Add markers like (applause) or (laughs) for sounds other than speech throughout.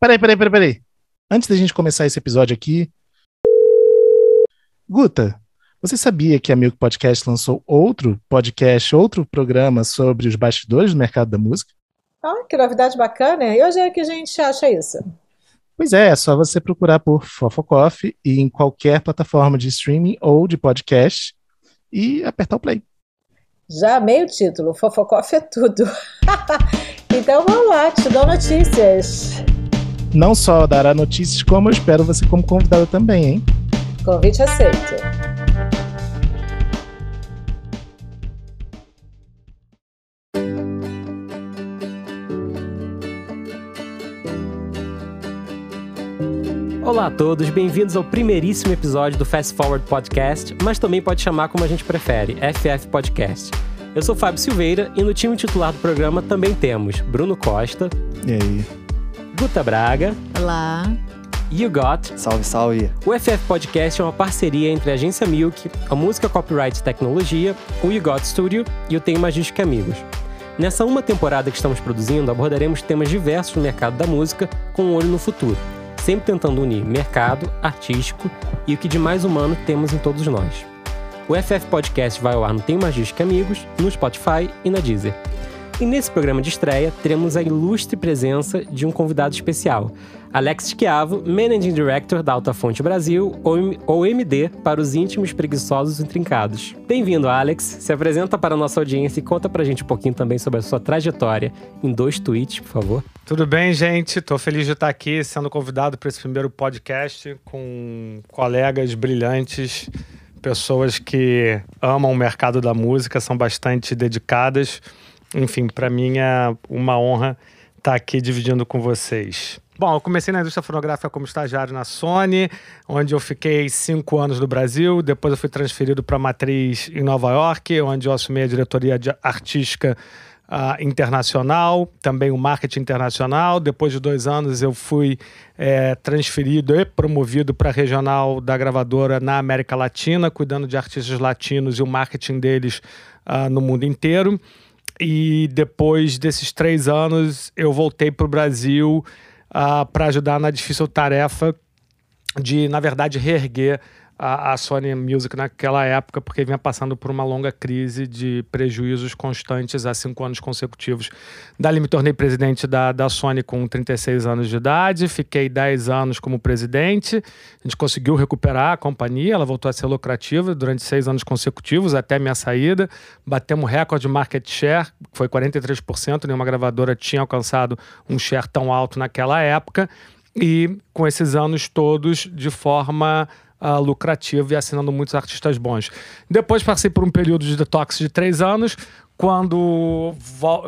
Peraí, peraí, peraí, peraí. Antes da gente começar esse episódio aqui. Guta, você sabia que a Milk Podcast lançou outro podcast, outro programa sobre os bastidores do mercado da música? Ah, que novidade bacana. E hoje é que a gente acha isso? Pois é, é só você procurar por Fofocoff e em qualquer plataforma de streaming ou de podcast e apertar o play. Já amei o título, Fofocoff é tudo. (laughs) então vamos lá, te dou notícias. Não só dará notícias, como eu espero você como convidada também, hein? Convite aceito. Olá a todos, bem-vindos ao primeiríssimo episódio do Fast Forward Podcast, mas também pode chamar como a gente prefere, FF Podcast. Eu sou Fábio Silveira e no time titular do programa também temos Bruno Costa. E aí? Guta Braga. Olá. You Got. Salve, salve. O FF Podcast é uma parceria entre a Agência Milk, a Música Copyright e Tecnologia, o You Got Studio e o Tem Magística Amigos. Nessa uma temporada que estamos produzindo, abordaremos temas diversos no mercado da música com um olho no futuro sempre tentando unir mercado, artístico e o que de mais humano temos em todos nós. O FF Podcast vai ao ar no Tem Magística Amigos, no Spotify e na Deezer. E nesse programa de estreia, teremos a ilustre presença de um convidado especial, Alex Schiavo, Managing Director da Alta Fonte Brasil, ou MD, para os íntimos, preguiçosos e trincados. Bem-vindo, Alex. Se apresenta para a nossa audiência e conta pra gente um pouquinho também sobre a sua trajetória em dois tweets, por favor. Tudo bem, gente? Estou feliz de estar aqui sendo convidado para esse primeiro podcast com colegas brilhantes, pessoas que amam o mercado da música, são bastante dedicadas. Enfim, para mim é uma honra estar aqui dividindo com vocês. Bom, eu comecei na indústria fonográfica como estagiário na Sony, onde eu fiquei cinco anos no Brasil. Depois eu fui transferido para a matriz em Nova York, onde eu assumi a diretoria artística uh, internacional, também o marketing internacional. Depois de dois anos eu fui é, transferido e promovido para a regional da gravadora na América Latina, cuidando de artistas latinos e o marketing deles uh, no mundo inteiro. E depois desses três anos eu voltei para o Brasil uh, para ajudar na difícil tarefa de, na verdade, reerguer a, a, Sony Music naquela época, porque vinha passando por uma longa crise de prejuízos constantes há cinco anos consecutivos. Dali me tornei presidente da, da Sony com 36 anos de idade, fiquei 10 anos como presidente, a gente conseguiu recuperar a companhia, ela voltou a ser lucrativa durante seis anos consecutivos, até minha saída, batemos recorde de market share, foi 43%, nenhuma gravadora tinha alcançado um share tão alto naquela época, e com esses anos todos de forma uh, lucrativo e assinando muitos artistas bons. Depois passei por um período de detox de três anos, quando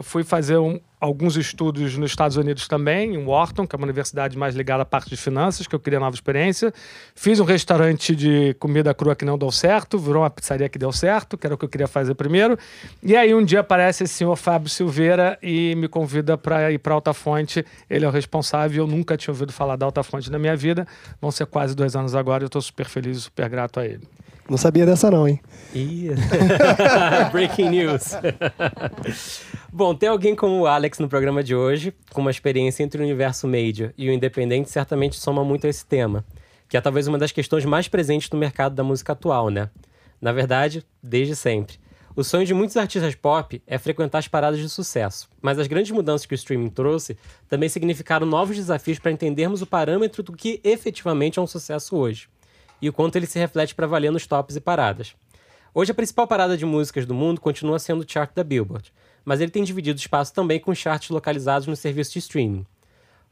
fui fazer um, alguns estudos nos Estados Unidos também, em Wharton, que é uma universidade mais ligada à parte de finanças, que eu queria nova experiência. Fiz um restaurante de comida crua que não deu certo, virou uma pizzaria que deu certo, que era o que eu queria fazer primeiro. E aí um dia aparece esse senhor Fábio Silveira e me convida para ir para Alta Fonte. Ele é o responsável, eu nunca tinha ouvido falar da Alta Fonte na minha vida. Vão ser quase dois anos agora, eu estou super feliz e super grato a ele. Não sabia dessa não, hein? (laughs) Breaking news. (laughs) Bom, ter alguém como o Alex no programa de hoje, com uma experiência entre o universo major e o independente, certamente soma muito a esse tema, que é talvez uma das questões mais presentes no mercado da música atual, né? Na verdade, desde sempre. O sonho de muitos artistas pop é frequentar as paradas de sucesso, mas as grandes mudanças que o streaming trouxe também significaram novos desafios para entendermos o parâmetro do que efetivamente é um sucesso hoje e o quanto ele se reflete para valer nos tops e paradas. Hoje a principal parada de músicas do mundo continua sendo o chart da Billboard, mas ele tem dividido espaço também com charts localizados no serviço de streaming.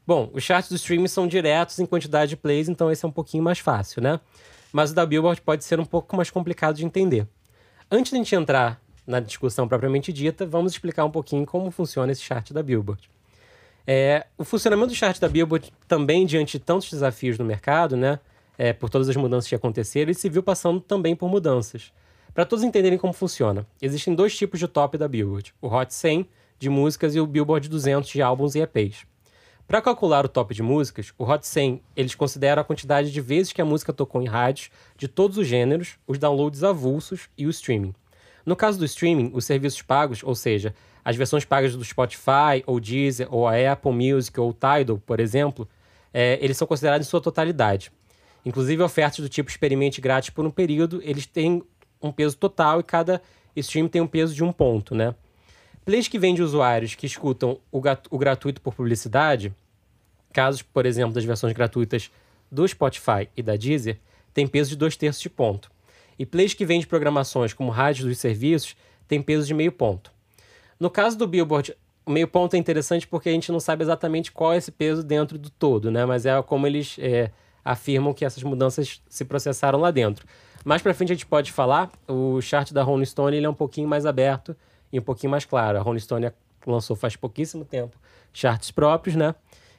Bom, os charts do streaming são diretos em quantidade de plays, então esse é um pouquinho mais fácil, né? Mas o da Billboard pode ser um pouco mais complicado de entender. Antes de a gente entrar na discussão propriamente dita, vamos explicar um pouquinho como funciona esse chart da Billboard. É, o funcionamento do chart da Billboard também diante de tantos desafios no mercado, né? É, por todas as mudanças que aconteceram e se viu passando também por mudanças. Para todos entenderem como funciona, existem dois tipos de top da Billboard: o Hot 100 de músicas e o Billboard 200 de álbuns e EPs. Para calcular o top de músicas, o Hot 100 eles consideram a quantidade de vezes que a música tocou em rádios de todos os gêneros, os downloads avulsos e o streaming. No caso do streaming, os serviços pagos, ou seja, as versões pagas do Spotify, ou Deezer, ou a Apple Music ou Tidal, por exemplo, é, eles são considerados em sua totalidade. Inclusive, ofertas do tipo experimente grátis por um período, eles têm um peso total e cada stream tem um peso de um ponto, né? Plays que vêm de usuários que escutam o, o gratuito por publicidade, casos, por exemplo, das versões gratuitas do Spotify e da Deezer, tem peso de dois terços de ponto. E plays que vêm de programações como rádios dos serviços tem peso de meio ponto. No caso do Billboard, o meio ponto é interessante porque a gente não sabe exatamente qual é esse peso dentro do todo, né? Mas é como eles é, afirmam que essas mudanças se processaram lá dentro. Mais para frente a gente pode falar, o chart da Rolling Stone ele é um pouquinho mais aberto e um pouquinho mais claro. A Rolling Stone lançou faz pouquíssimo tempo charts próprios, né?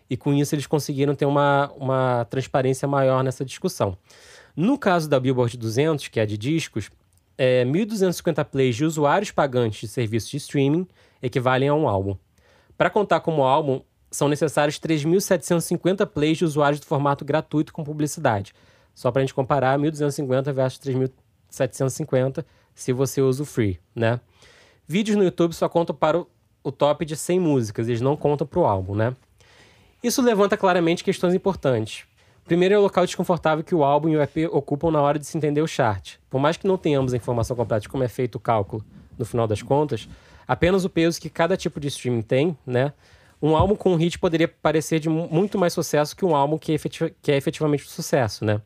E com isso eles conseguiram ter uma, uma transparência maior nessa discussão. No caso da Billboard 200, que é de discos, é, 1.250 plays de usuários pagantes de serviços de streaming equivalem a um álbum. Para contar como álbum, são necessários 3.750 plays de usuários do formato gratuito com publicidade. Só para a gente comparar, 1.250 versus 3.750 se você usa o free, né? Vídeos no YouTube só contam para o, o top de 100 músicas, eles não contam para o álbum, né? Isso levanta claramente questões importantes. Primeiro é o local desconfortável que o álbum e o EP ocupam na hora de se entender o chart. Por mais que não tenhamos a informação completa de como é feito o cálculo no final das contas, apenas o peso que cada tipo de streaming tem, né? Um álbum com um hit poderia parecer de muito mais sucesso que um álbum que é, efetiv que é efetivamente um sucesso, né?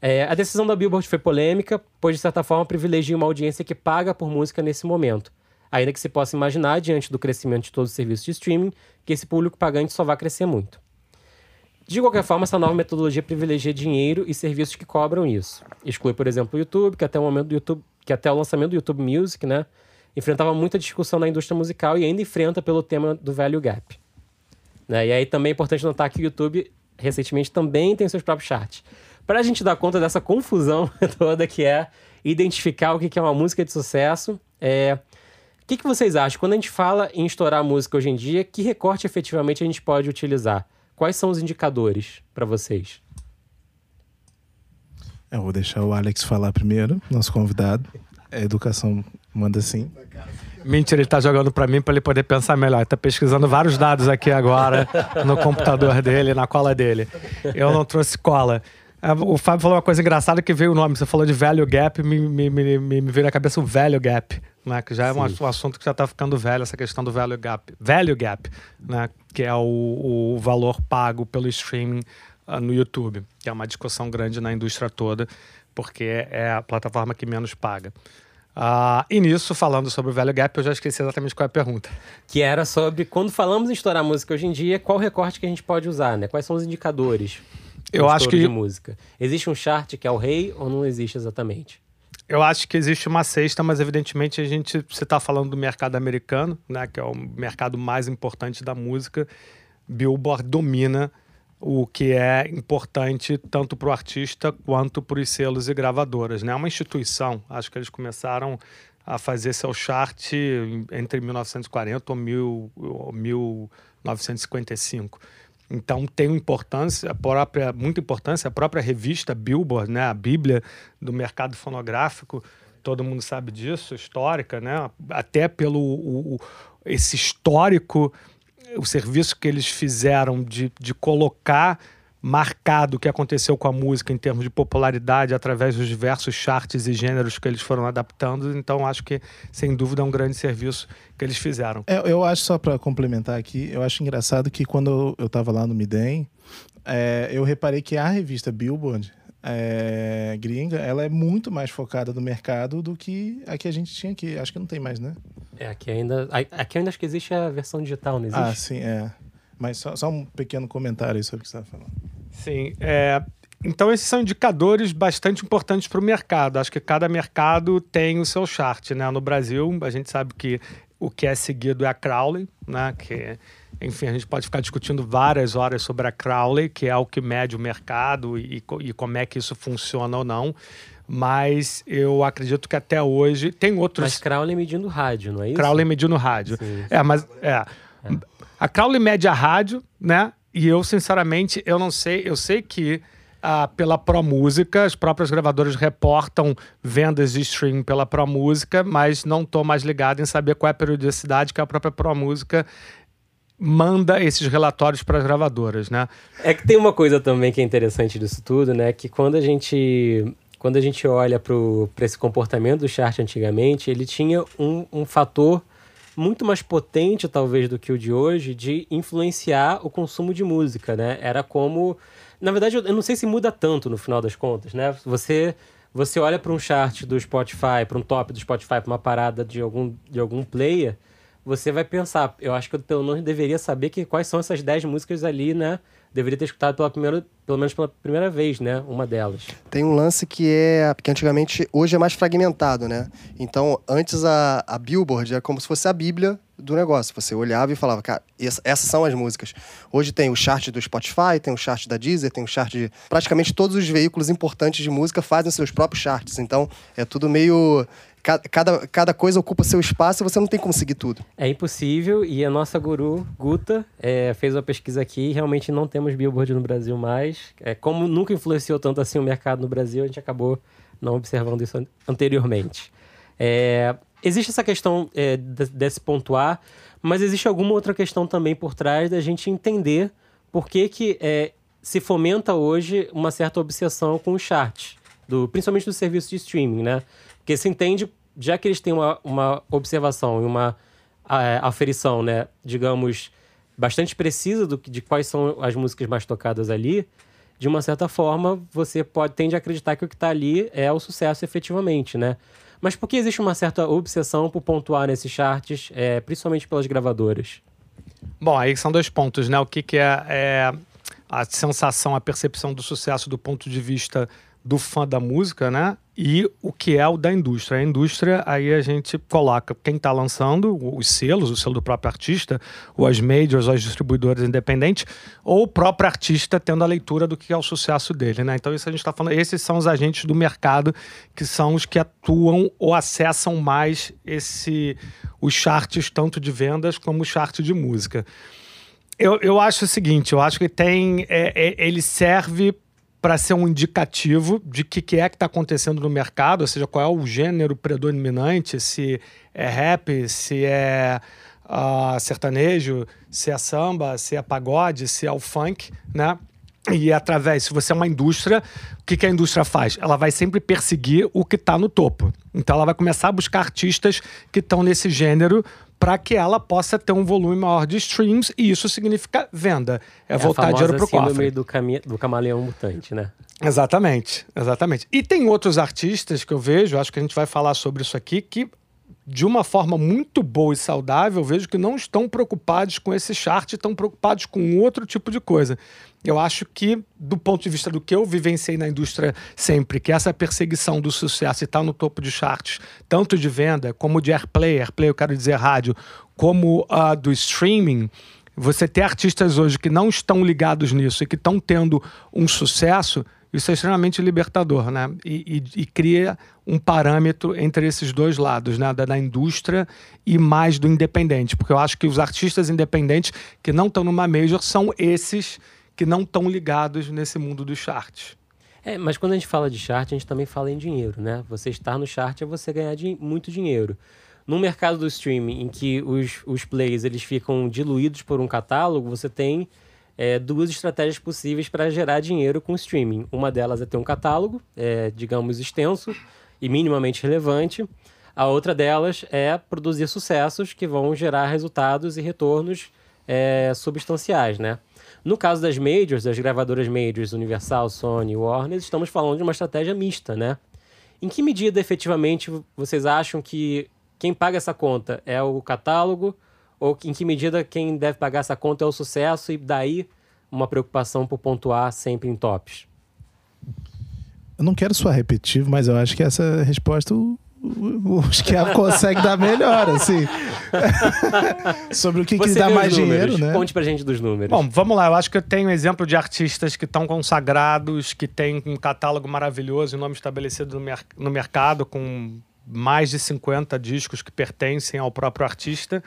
É, a decisão da Billboard foi polêmica, pois de certa forma privilegia uma audiência que paga por música nesse momento. Ainda que se possa imaginar, diante do crescimento de todos os serviços de streaming, que esse público pagante só vai crescer muito. De qualquer forma, essa nova metodologia privilegia dinheiro e serviços que cobram isso. Exclui, por exemplo, o YouTube, que até o momento do YouTube, que até o lançamento do YouTube Music, né, enfrentava muita discussão na indústria musical e ainda enfrenta pelo tema do value gap. Né? E aí também é importante notar que o YouTube recentemente também tem seus próprios charts. Para a gente dar conta dessa confusão (laughs) toda que é identificar o que é uma música de sucesso, é... o que, que vocês acham? Quando a gente fala em estourar música hoje em dia, que recorte efetivamente a gente pode utilizar? Quais são os indicadores para vocês? Eu vou deixar o Alex falar primeiro, nosso convidado. A educação manda sim. Mentira, ele tá jogando para mim para ele poder pensar melhor. Ele tá pesquisando vários dados aqui agora no computador dele, na cola dele. Eu não trouxe cola. É, o Fábio falou uma coisa engraçada que veio o nome. Você falou de value gap, me, me, me, me veio na cabeça o value gap, né? Que já é um, um, assunto que já está ficando velho, essa questão do value gap. Value gap, né? Que é o, o valor pago pelo streaming uh, no YouTube, que é uma discussão grande na indústria toda, porque é a plataforma que menos paga. Uh, e nisso, falando sobre o value gap, eu já esqueci exatamente qual é a pergunta. Que era sobre, quando falamos em estourar música hoje em dia, qual recorte que a gente pode usar, né? Quais são os indicadores eu acho que de música. Existe um chart que é o rei ou não existe exatamente? Eu acho que existe uma cesta, mas evidentemente a gente você está falando do mercado americano, né, que é o mercado mais importante da música. Billboard domina o que é importante tanto para o artista quanto para os selos e gravadoras. Né? É uma instituição. Acho que eles começaram a fazer seu chart entre 1940 ou, mil, ou 1955. Então tem importância, própria, muita importância a própria revista Billboard, né, a Bíblia do mercado fonográfico, todo mundo sabe disso, histórica, né, até pelo o, o, esse histórico, o serviço que eles fizeram de, de colocar marcado o que aconteceu com a música em termos de popularidade através dos diversos charts e gêneros que eles foram adaptando. Então, acho que, sem dúvida, é um grande serviço que eles fizeram. É, eu acho, só para complementar aqui, eu acho engraçado que quando eu estava lá no Midem, é, eu reparei que a revista Billboard, é, gringa, ela é muito mais focada no mercado do que a que a gente tinha aqui. Acho que não tem mais, né? É, aqui ainda, aqui ainda acho que existe a versão digital, não existe? Ah, sim, é. Mas só, só um pequeno comentário aí sobre o que você estava falando. Sim, é, então, esses são indicadores bastante importantes para o mercado. Acho que cada mercado tem o seu chart. Né? No Brasil, a gente sabe que o que é seguido é a Crowley, né? que, enfim, a gente pode ficar discutindo várias horas sobre a Crowley, que é o que mede o mercado e, e como é que isso funciona ou não. Mas eu acredito que até hoje tem outros. Mas Crowley medindo rádio, não é isso? Crowley medindo rádio. Sim, sim. É, mas. É. é. A Crowley mede a rádio, né? E eu, sinceramente, eu não sei. Eu sei que ah, pela Pro Música, as próprias gravadoras reportam vendas de streaming pela Pro Música, mas não estou mais ligado em saber qual é a periodicidade que a própria Pro Música manda esses relatórios para as gravadoras, né? É que tem uma coisa também que é interessante disso tudo, né? Que quando a gente quando a gente olha para esse comportamento do chart antigamente, ele tinha um, um fator muito mais potente, talvez, do que o de hoje, de influenciar o consumo de música, né? Era como. Na verdade, eu não sei se muda tanto no final das contas, né? Você. Você olha para um chart do Spotify, para um top do Spotify, para uma parada de algum, de algum player, você vai pensar, eu acho que eu pelo menos deveria saber que, quais são essas 10 músicas ali, né? Deveria ter escutado pela primeira, pelo menos pela primeira vez, né? Uma delas. Tem um lance que é. Porque antigamente, hoje é mais fragmentado, né? Então, antes a, a Billboard era como se fosse a Bíblia do negócio. Você olhava e falava, cara, essas são as músicas. Hoje tem o chart do Spotify, tem o chart da Deezer, tem o chart de. Praticamente todos os veículos importantes de música fazem seus próprios charts. Então, é tudo meio cada, cada coisa ocupa seu espaço e você não tem como seguir tudo. É impossível e a nossa guru, Guta, é, fez uma pesquisa aqui realmente não temos Billboard no Brasil mais. É, como nunca influenciou tanto assim o mercado no Brasil, a gente acabou não observando isso anteriormente. É, existe essa questão é, desse pontuar, mas existe alguma outra questão também por trás da gente entender por que, que é, se fomenta hoje uma certa obsessão com o chart, do, principalmente do serviço de streaming, né? Porque se entende, já que eles têm uma, uma observação e uma é, aferição, né, digamos, bastante precisa do, de quais são as músicas mais tocadas ali, de uma certa forma, você pode tende a acreditar que o que está ali é o sucesso efetivamente, né? Mas por que existe uma certa obsessão por pontuar nesses charts, é, principalmente pelas gravadoras? Bom, aí são dois pontos, né? O que, que é, é a sensação, a percepção do sucesso do ponto de vista do fã da música, né? E o que é o da indústria. A indústria, aí a gente coloca quem está lançando, os selos, o selo do próprio artista, ou as majors, ou as distribuidoras independentes, ou o próprio artista tendo a leitura do que é o sucesso dele, né? Então, isso a gente está falando, esses são os agentes do mercado que são os que atuam ou acessam mais esse, os charts, tanto de vendas como o chart de música. Eu, eu acho o seguinte, eu acho que tem. É, é, ele serve para ser um indicativo de que que é que está acontecendo no mercado, ou seja, qual é o gênero predominante, se é rap, se é uh, sertanejo, se é samba, se é pagode, se é o funk, né? E através, se você é uma indústria, o que, que a indústria faz? Ela vai sempre perseguir o que está no topo. Então ela vai começar a buscar artistas que estão nesse gênero para que ela possa ter um volume maior de streams e isso significa venda. É, é voltar dinheiro para o cofre. do, do camaleão mutante, né? Exatamente, exatamente. E tem outros artistas que eu vejo, acho que a gente vai falar sobre isso aqui, que de uma forma muito boa e saudável, vejo que não estão preocupados com esse chart, estão preocupados com outro tipo de coisa. Eu acho que, do ponto de vista do que eu vivenciei na indústria sempre, que essa perseguição do sucesso e tá no topo de charts, tanto de venda como de airplay, airplay eu quero dizer rádio, como uh, do streaming, você ter artistas hoje que não estão ligados nisso e que estão tendo um sucesso, isso é extremamente libertador, né? E, e, e, cria um parâmetro entre esses dois lados, né? Da, da, indústria e mais do independente. Porque eu acho que os artistas independentes que não estão numa major são esses que não estão ligados nesse mundo dos charts. É, mas quando a gente fala de chart, a gente também fala em dinheiro, né? Você estar no chart é você ganhar muito dinheiro. No mercado do streaming, em que os, os plays eles ficam diluídos por um catálogo, você tem é, duas estratégias possíveis para gerar dinheiro com streaming. Uma delas é ter um catálogo, é, digamos, extenso e minimamente relevante. A outra delas é produzir sucessos que vão gerar resultados e retornos é, substanciais, né? No caso das majors, das gravadoras majors, Universal, Sony, Warner, estamos falando de uma estratégia mista, né? Em que medida efetivamente vocês acham que quem paga essa conta é o catálogo ou em que medida quem deve pagar essa conta é o sucesso e daí uma preocupação por pontuar sempre em tops? Eu não quero soar repetitivo, mas eu acho que essa resposta o, o que consegue dar melhor, assim. (laughs) Sobre o que, que dá mais dinheiro, né? Conte pra gente dos números. Bom, vamos lá. Eu acho que eu tenho um exemplo de artistas que estão consagrados, que têm um catálogo maravilhoso e nome estabelecido no, mer no mercado, com mais de 50 discos que pertencem ao próprio artista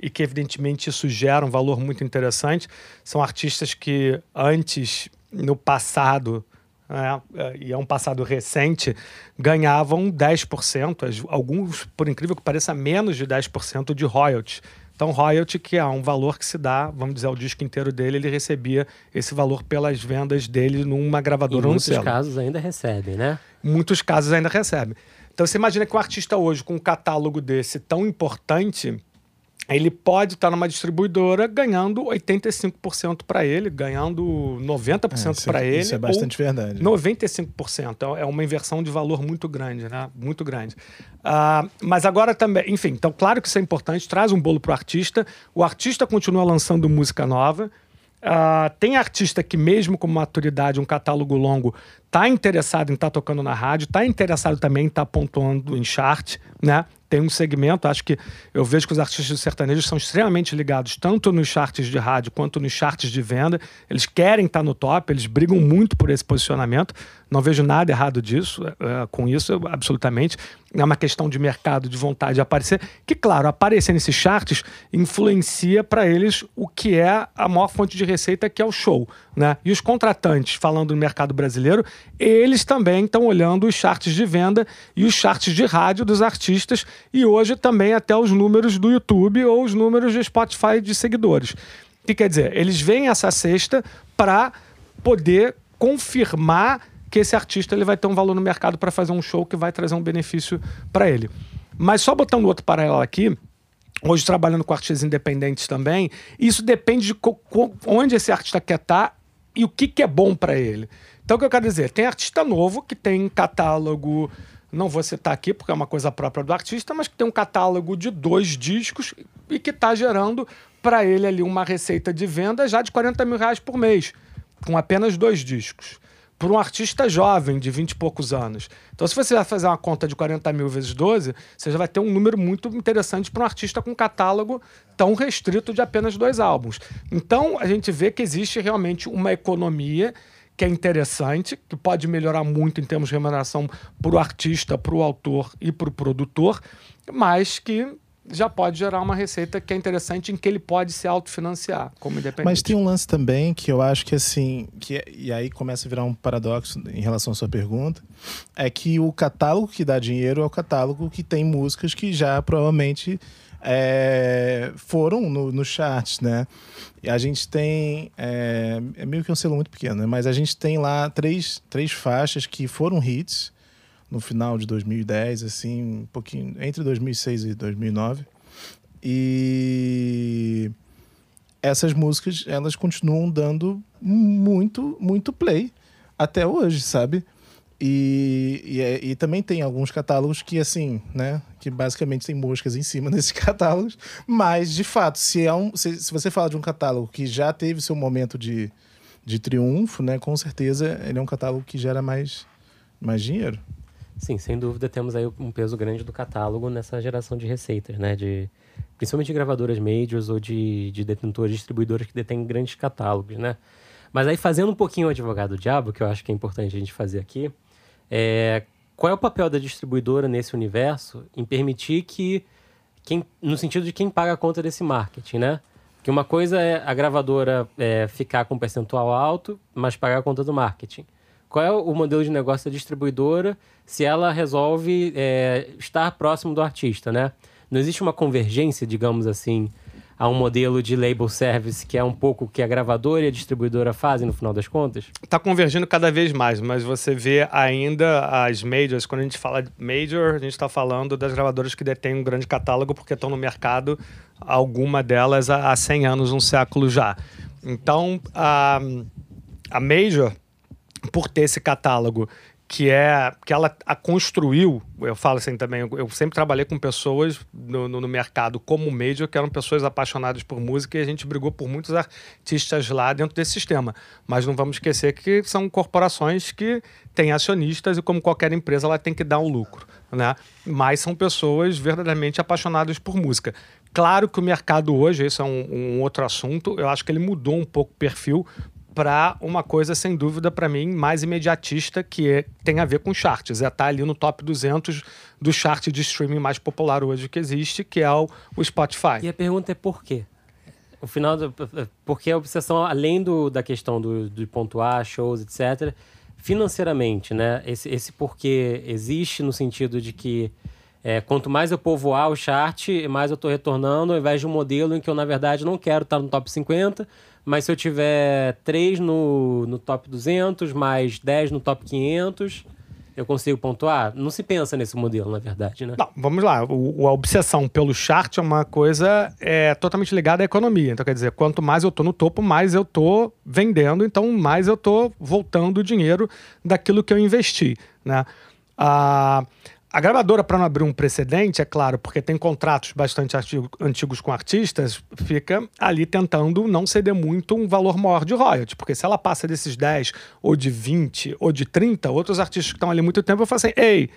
e que, evidentemente, isso gera um valor muito interessante. São artistas que antes, no passado, né, e é um passado recente, ganhavam 10%, alguns, por incrível que pareça, menos de 10% de royalties Então, royalty, que é um valor que se dá, vamos dizer, o disco inteiro dele, ele recebia esse valor pelas vendas dele numa gravadora em ou muitos selo. casos ainda recebem, né? Muitos casos ainda recebe. Então, você imagina que um artista hoje, com um catálogo desse tão importante, ele pode estar numa distribuidora ganhando 85% para ele, ganhando 90% É, isso, para ele. Isso é bastante verdade. 95%. É uma inversão de valor muito grande, né? Muito grande. Ah, mas agora também, enfim, então claro que isso é importante, traz um bolo para o artista, o artista continua lançando música nova. Ah, tem artista que, mesmo com maturidade, um catálogo longo, tá interessado em estar tocando na rádio, tá interessado também em estar pontuando em chart, né? Tem um segmento, acho que eu vejo que os artistas sertanejos são extremamente ligados tanto nos charts de rádio quanto nos charts de venda. Eles querem estar no top, eles brigam muito por esse posicionamento. Não vejo nada errado disso, é, com isso, absolutamente. É uma questão de mercado, de vontade de aparecer. Que, claro, aparecer nesses charts influencia para eles o que é a maior fonte de receita, que é o show. Né? E os contratantes, falando no mercado brasileiro, eles também estão olhando os charts de venda e os charts de rádio dos artistas e hoje também até os números do YouTube ou os números de Spotify de seguidores. O que quer dizer? Eles veem essa cesta para poder confirmar que esse artista ele vai ter um valor no mercado para fazer um show que vai trazer um benefício para ele. Mas só botando outro paralelo aqui, hoje trabalhando com artistas independentes também, isso depende de onde esse artista quer estar tá e o que, que é bom para ele. Então, o que eu quero dizer? Tem artista novo que tem catálogo, não vou citar aqui porque é uma coisa própria do artista, mas que tem um catálogo de dois discos e que está gerando para ele ali uma receita de venda já de 40 mil reais por mês, com apenas dois discos por um artista jovem, de 20 e poucos anos. Então, se você vai fazer uma conta de 40 mil vezes 12, você já vai ter um número muito interessante para um artista com catálogo tão restrito de apenas dois álbuns. Então, a gente vê que existe realmente uma economia que é interessante, que pode melhorar muito em termos de remuneração para o artista, para o autor e para o produtor, mas que já pode gerar uma receita que é interessante em que ele pode se autofinanciar como independente. Mas tem um lance também que eu acho que assim, que é, e aí começa a virar um paradoxo em relação à sua pergunta, é que o catálogo que dá dinheiro é o catálogo que tem músicas que já provavelmente é, foram no, no charts, né? E a gente tem. É, é, meio que um selo muito pequeno, né? Mas a gente tem lá três, três faixas que foram hits no final de 2010, assim, um pouquinho entre 2006 e 2009. E essas músicas, elas continuam dando muito, muito play até hoje, sabe? E, e, é, e, também tem alguns catálogos que, assim, né? Que basicamente tem moscas em cima (laughs) desses catálogos. Mas, de fato, se, é um, se, se você fala de um catálogo que já teve seu momento de, de triunfo, né? Com certeza ele é um catálogo que gera mais, mais dinheiro. Sim, sem dúvida temos aí um peso grande do catálogo nessa geração de receitas, né? De, principalmente de gravadoras majors ou de, de detentores, que detêm grandes catálogos, né? Mas aí fazendo um pouquinho o advogado diabo, que eu acho que é importante a gente fazer aqui, é, qual é o papel da distribuidora nesse universo em permitir que, quem, no sentido de quem paga a conta desse marketing, né? Que uma coisa é a gravadora é, ficar com um percentual alto, mas pagar a conta do marketing. Qual é o modelo de negócio da distribuidora se ela resolve é, estar próximo do artista, né? Não existe uma convergência, digamos assim, a um modelo de label service que é um pouco o que a gravadora e a distribuidora fazem no final das contas? Está convergindo cada vez mais, mas você vê ainda as majors, quando a gente fala de major, a gente está falando das gravadoras que detêm um grande catálogo porque estão no mercado, alguma delas há 100 anos, um século já. Então, a, a major, por ter esse catálogo que é que ela a construiu. Eu falo assim também. Eu, sempre trabalhei com pessoas no, no, no, mercado como major que eram pessoas apaixonadas por música e a gente brigou por muitos artistas lá dentro desse sistema. Mas não vamos esquecer que são corporações que têm acionistas e como qualquer empresa ela tem que dar um lucro, né? Mas são pessoas verdadeiramente apaixonadas por música. Claro que o mercado hoje, esse é um, um outro assunto, eu acho que ele mudou um pouco o perfil, para uma coisa, sem dúvida, para mim, mais imediatista, que é, tem a ver com charts. É estar tá ali no top 200 do chart de streaming mais popular hoje que existe, que é o, o Spotify. E a pergunta é por quê? O final, do, porque a obsessão, além do, da questão do, de pontuar shows, etc., financeiramente, né? Esse, esse porquê existe no sentido de que É, quanto mais eu povoar o chart, mais eu estou retornando, ao invés de um modelo em que eu, na verdade, não quero estar no top 50, mas se eu tiver 3 no, no top 200, mais 10 no top 500, eu consigo pontuar? Não se pensa nesse modelo, na verdade, né? Não, vamos lá. O, a obsessão pelo chart é uma coisa é, totalmente ligada à economia. Então, quer dizer, quanto mais eu tô no topo, mais eu tô vendendo, então mais eu tô voltando o dinheiro daquilo que eu investi, né? Ah, a gravadora, para não abrir um precedente, é claro, porque tem contratos bastante antigos com artistas, fica ali tentando não ceder muito um valor maior de royalties. Porque se ela passa desses 10, ou de 20, ou de 30, outros artistas que estão ali muito tempo, eu falo assim: ei,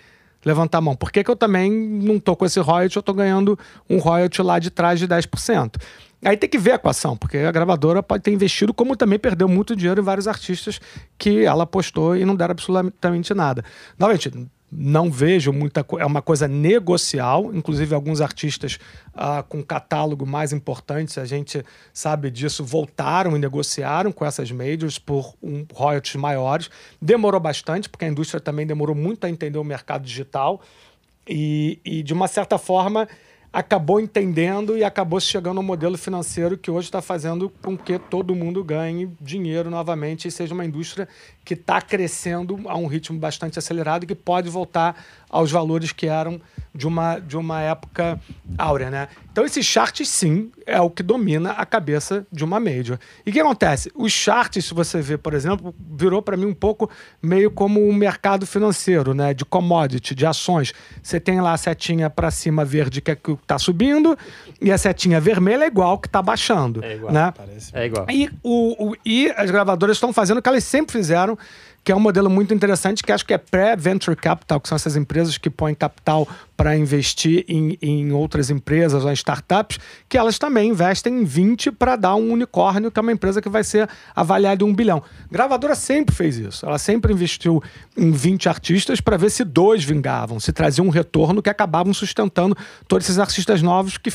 levanta a mão, por que, que eu também não tô com esse royalty, eu tô ganhando um royalty lá de trás de 10%? Aí tem que ver a equação, porque a gravadora pode ter investido, como também perdeu muito dinheiro em vários artistas que ela apostou e não deram absolutamente nada. Novamente, não vejo muita é uma coisa negocial inclusive alguns artistas ah, com catálogo mais importantes a gente sabe disso voltaram e negociaram com essas majors por um royalties maiores. Demorou bastante porque a indústria também demorou muito a entender o mercado digital e, e de uma certa forma acabou entendendo e acabou chegando ao modelo financeiro que hoje está fazendo com que todo mundo ganhe dinheiro novamente e seja uma indústria que está crescendo a um ritmo bastante acelerado e que pode voltar aos valores que eram de uma, de uma época áurea, né? Então esse chart, sim, é o que domina a cabeça de uma major. E o que acontece? Os charts, se você vê, por exemplo, virou para mim um pouco meio como um mercado financeiro, né? De commodity, de ações. Você tem lá a setinha para cima verde que é que está subindo e a setinha vermelha é igual que está baixando, é igual, né? Parece. É igual. E, o, o e as gravadoras estão fazendo o que elas sempre fizeram, que é um modelo muito interessante, que acho que é pré-venture capital, que são essas empresas que põem capital para investir em, em outras empresas ou em startups, que elas também investem em 20 para dar um unicórnio, que é uma empresa que vai ser avaliada em um bilhão. Gravadora sempre fez isso. Ela sempre investiu em 20 artistas para ver se dois vingavam, se traziam um retorno que acabavam sustentando todos esses artistas novos que,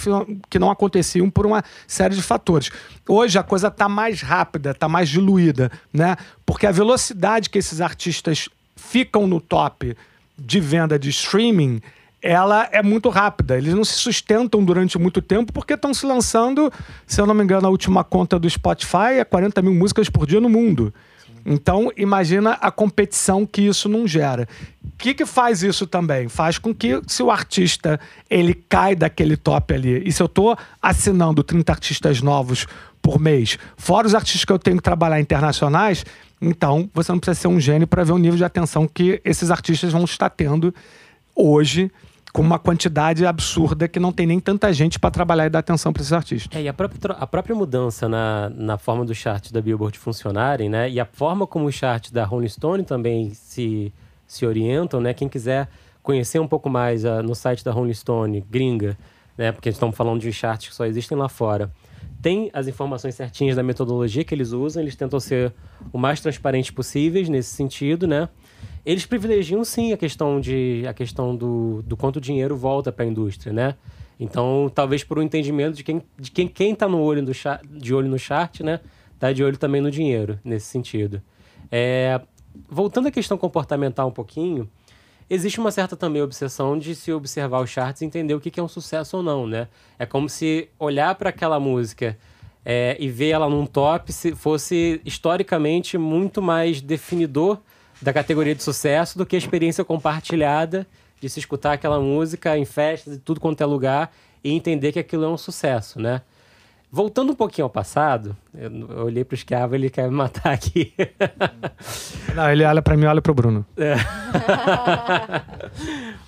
que não aconteciam por uma série de fatores. Hoje a coisa está mais rápida, está mais diluída, né? Porque a velocidade que esses artistas ficam no top de venda de streaming ela é muito rápida. Eles não se sustentam durante muito tempo porque estão se lançando, se eu não me engano, a última conta do Spotify é 40 mil músicas por dia no mundo. Então, imagina a competição que isso não gera. O que, que faz isso também? Faz com que, se o artista ele cai daquele top ali, e se eu estou assinando 30 artistas novos por mês, fora os artistas que eu tenho que trabalhar internacionais, então você não precisa ser um gênio para ver o nível de atenção que esses artistas vão estar tendo hoje com uma quantidade absurda que não tem nem tanta gente para trabalhar e dar atenção para esses artistas. É, e a própria, a própria mudança na, na forma dos charts da Billboard funcionarem, né? E a forma como os charts da Rolling Stone também se, se orientam, né? Quem quiser conhecer um pouco mais uh, no site da Rolling Stone, gringa, né? Porque estamos falando de charts que só existem lá fora. Tem as informações certinhas da metodologia que eles usam, eles tentam ser o mais transparentes possíveis nesse sentido, né? Eles privilegiam sim a questão de a questão do, do quanto dinheiro volta para a indústria, né? Então, talvez por um entendimento de quem de quem quem está no olho do chart, de olho no chart, né? Tá de olho também no dinheiro nesse sentido. É, voltando à questão comportamental um pouquinho, existe uma certa também obsessão de se observar os charts e entender o que, que é um sucesso ou não, né? É como se olhar para aquela música é, e ver ela num top se fosse historicamente muito mais definidor da categoria de sucesso do que a experiência compartilhada de se escutar aquela música em festas e tudo quanto é lugar e entender que aquilo é um sucesso, né? Voltando um pouquinho ao passado, eu olhei para o Esquiava, ele quer me matar aqui. Não, ele olha para mim, olha para o Bruno. É. (laughs) (laughs)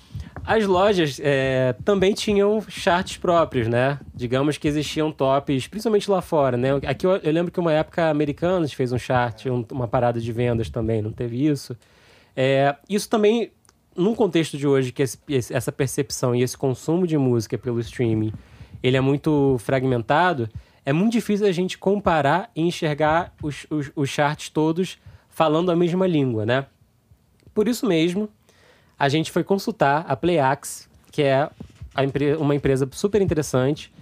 As lojas é, também tinham charts próprios, né? Digamos que existiam tops, principalmente lá fora, né? Aqui eu, eu lembro que uma época Americanos fez um chart, um, uma parada de vendas também, não teve isso. É, isso também, num contexto de hoje, que esse, essa percepção e esse consumo de música pelo streaming, ele é muito fragmentado, é muito difícil a gente comparar e enxergar os, os, os charts todos falando a mesma língua, né? Por isso mesmo, a gente foi consultar a Playax, que é uma empresa super interessante,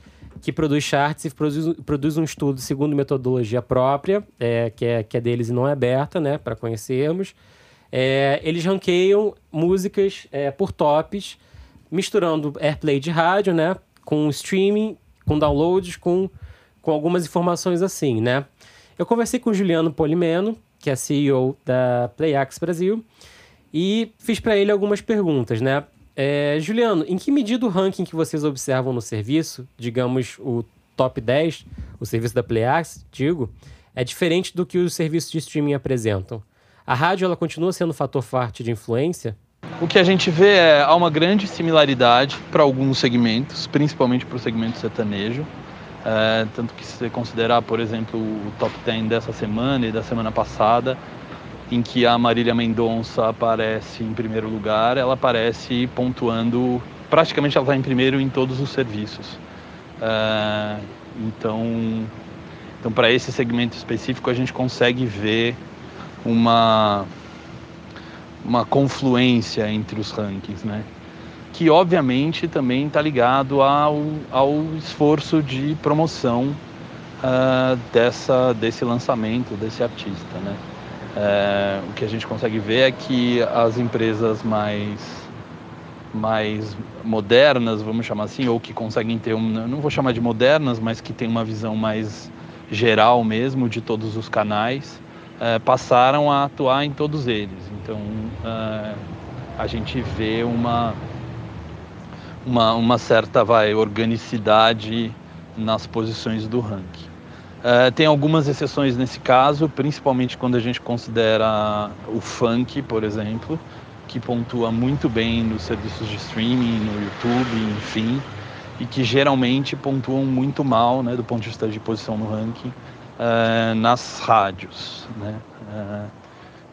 que produz charts e produz, produz um estudo segundo metodologia própria, é, que, é, que é deles e não é aberta, né, para conhecermos. É, eles ranqueiam músicas é, por tops misturando airplay de rádio, né? Com streaming, com downloads, com, com algumas informações assim, né? Eu conversei com o Juliano Polimeno, que é CEO da PlayAx Brasil, e fiz para ele algumas perguntas, né? É, Juliano, em que medida o ranking que vocês observam no serviço, digamos o top 10, o serviço da PlayAx, digo, é diferente do que os serviços de streaming apresentam? A rádio ela continua sendo um fator forte de influência? O que a gente vê é há uma grande similaridade para alguns segmentos, principalmente para o segmento sertanejo. É, tanto que se você considerar, por exemplo, o top 10 dessa semana e da semana passada, em que a Marília Mendonça aparece em primeiro lugar, ela aparece pontuando, praticamente ela está em primeiro em todos os serviços. É, então, então para esse segmento específico, a gente consegue ver uma, uma confluência entre os rankings, né? que obviamente também está ligado ao, ao esforço de promoção uh, dessa, desse lançamento, desse artista. Né? Uh, o que a gente consegue ver é que as empresas mais, mais modernas, vamos chamar assim, ou que conseguem ter, um, não vou chamar de modernas, mas que tem uma visão mais geral mesmo de todos os canais, uh, passaram a atuar em todos eles. Então a gente vê uma uma, uma certa vai, organicidade nas posições do ranking. É, tem algumas exceções nesse caso, principalmente quando a gente considera o funk, por exemplo, que pontua muito bem nos serviços de streaming, no YouTube, enfim, e que geralmente pontuam muito mal, né, do ponto de vista de posição no ranking, é, nas rádios, né. É,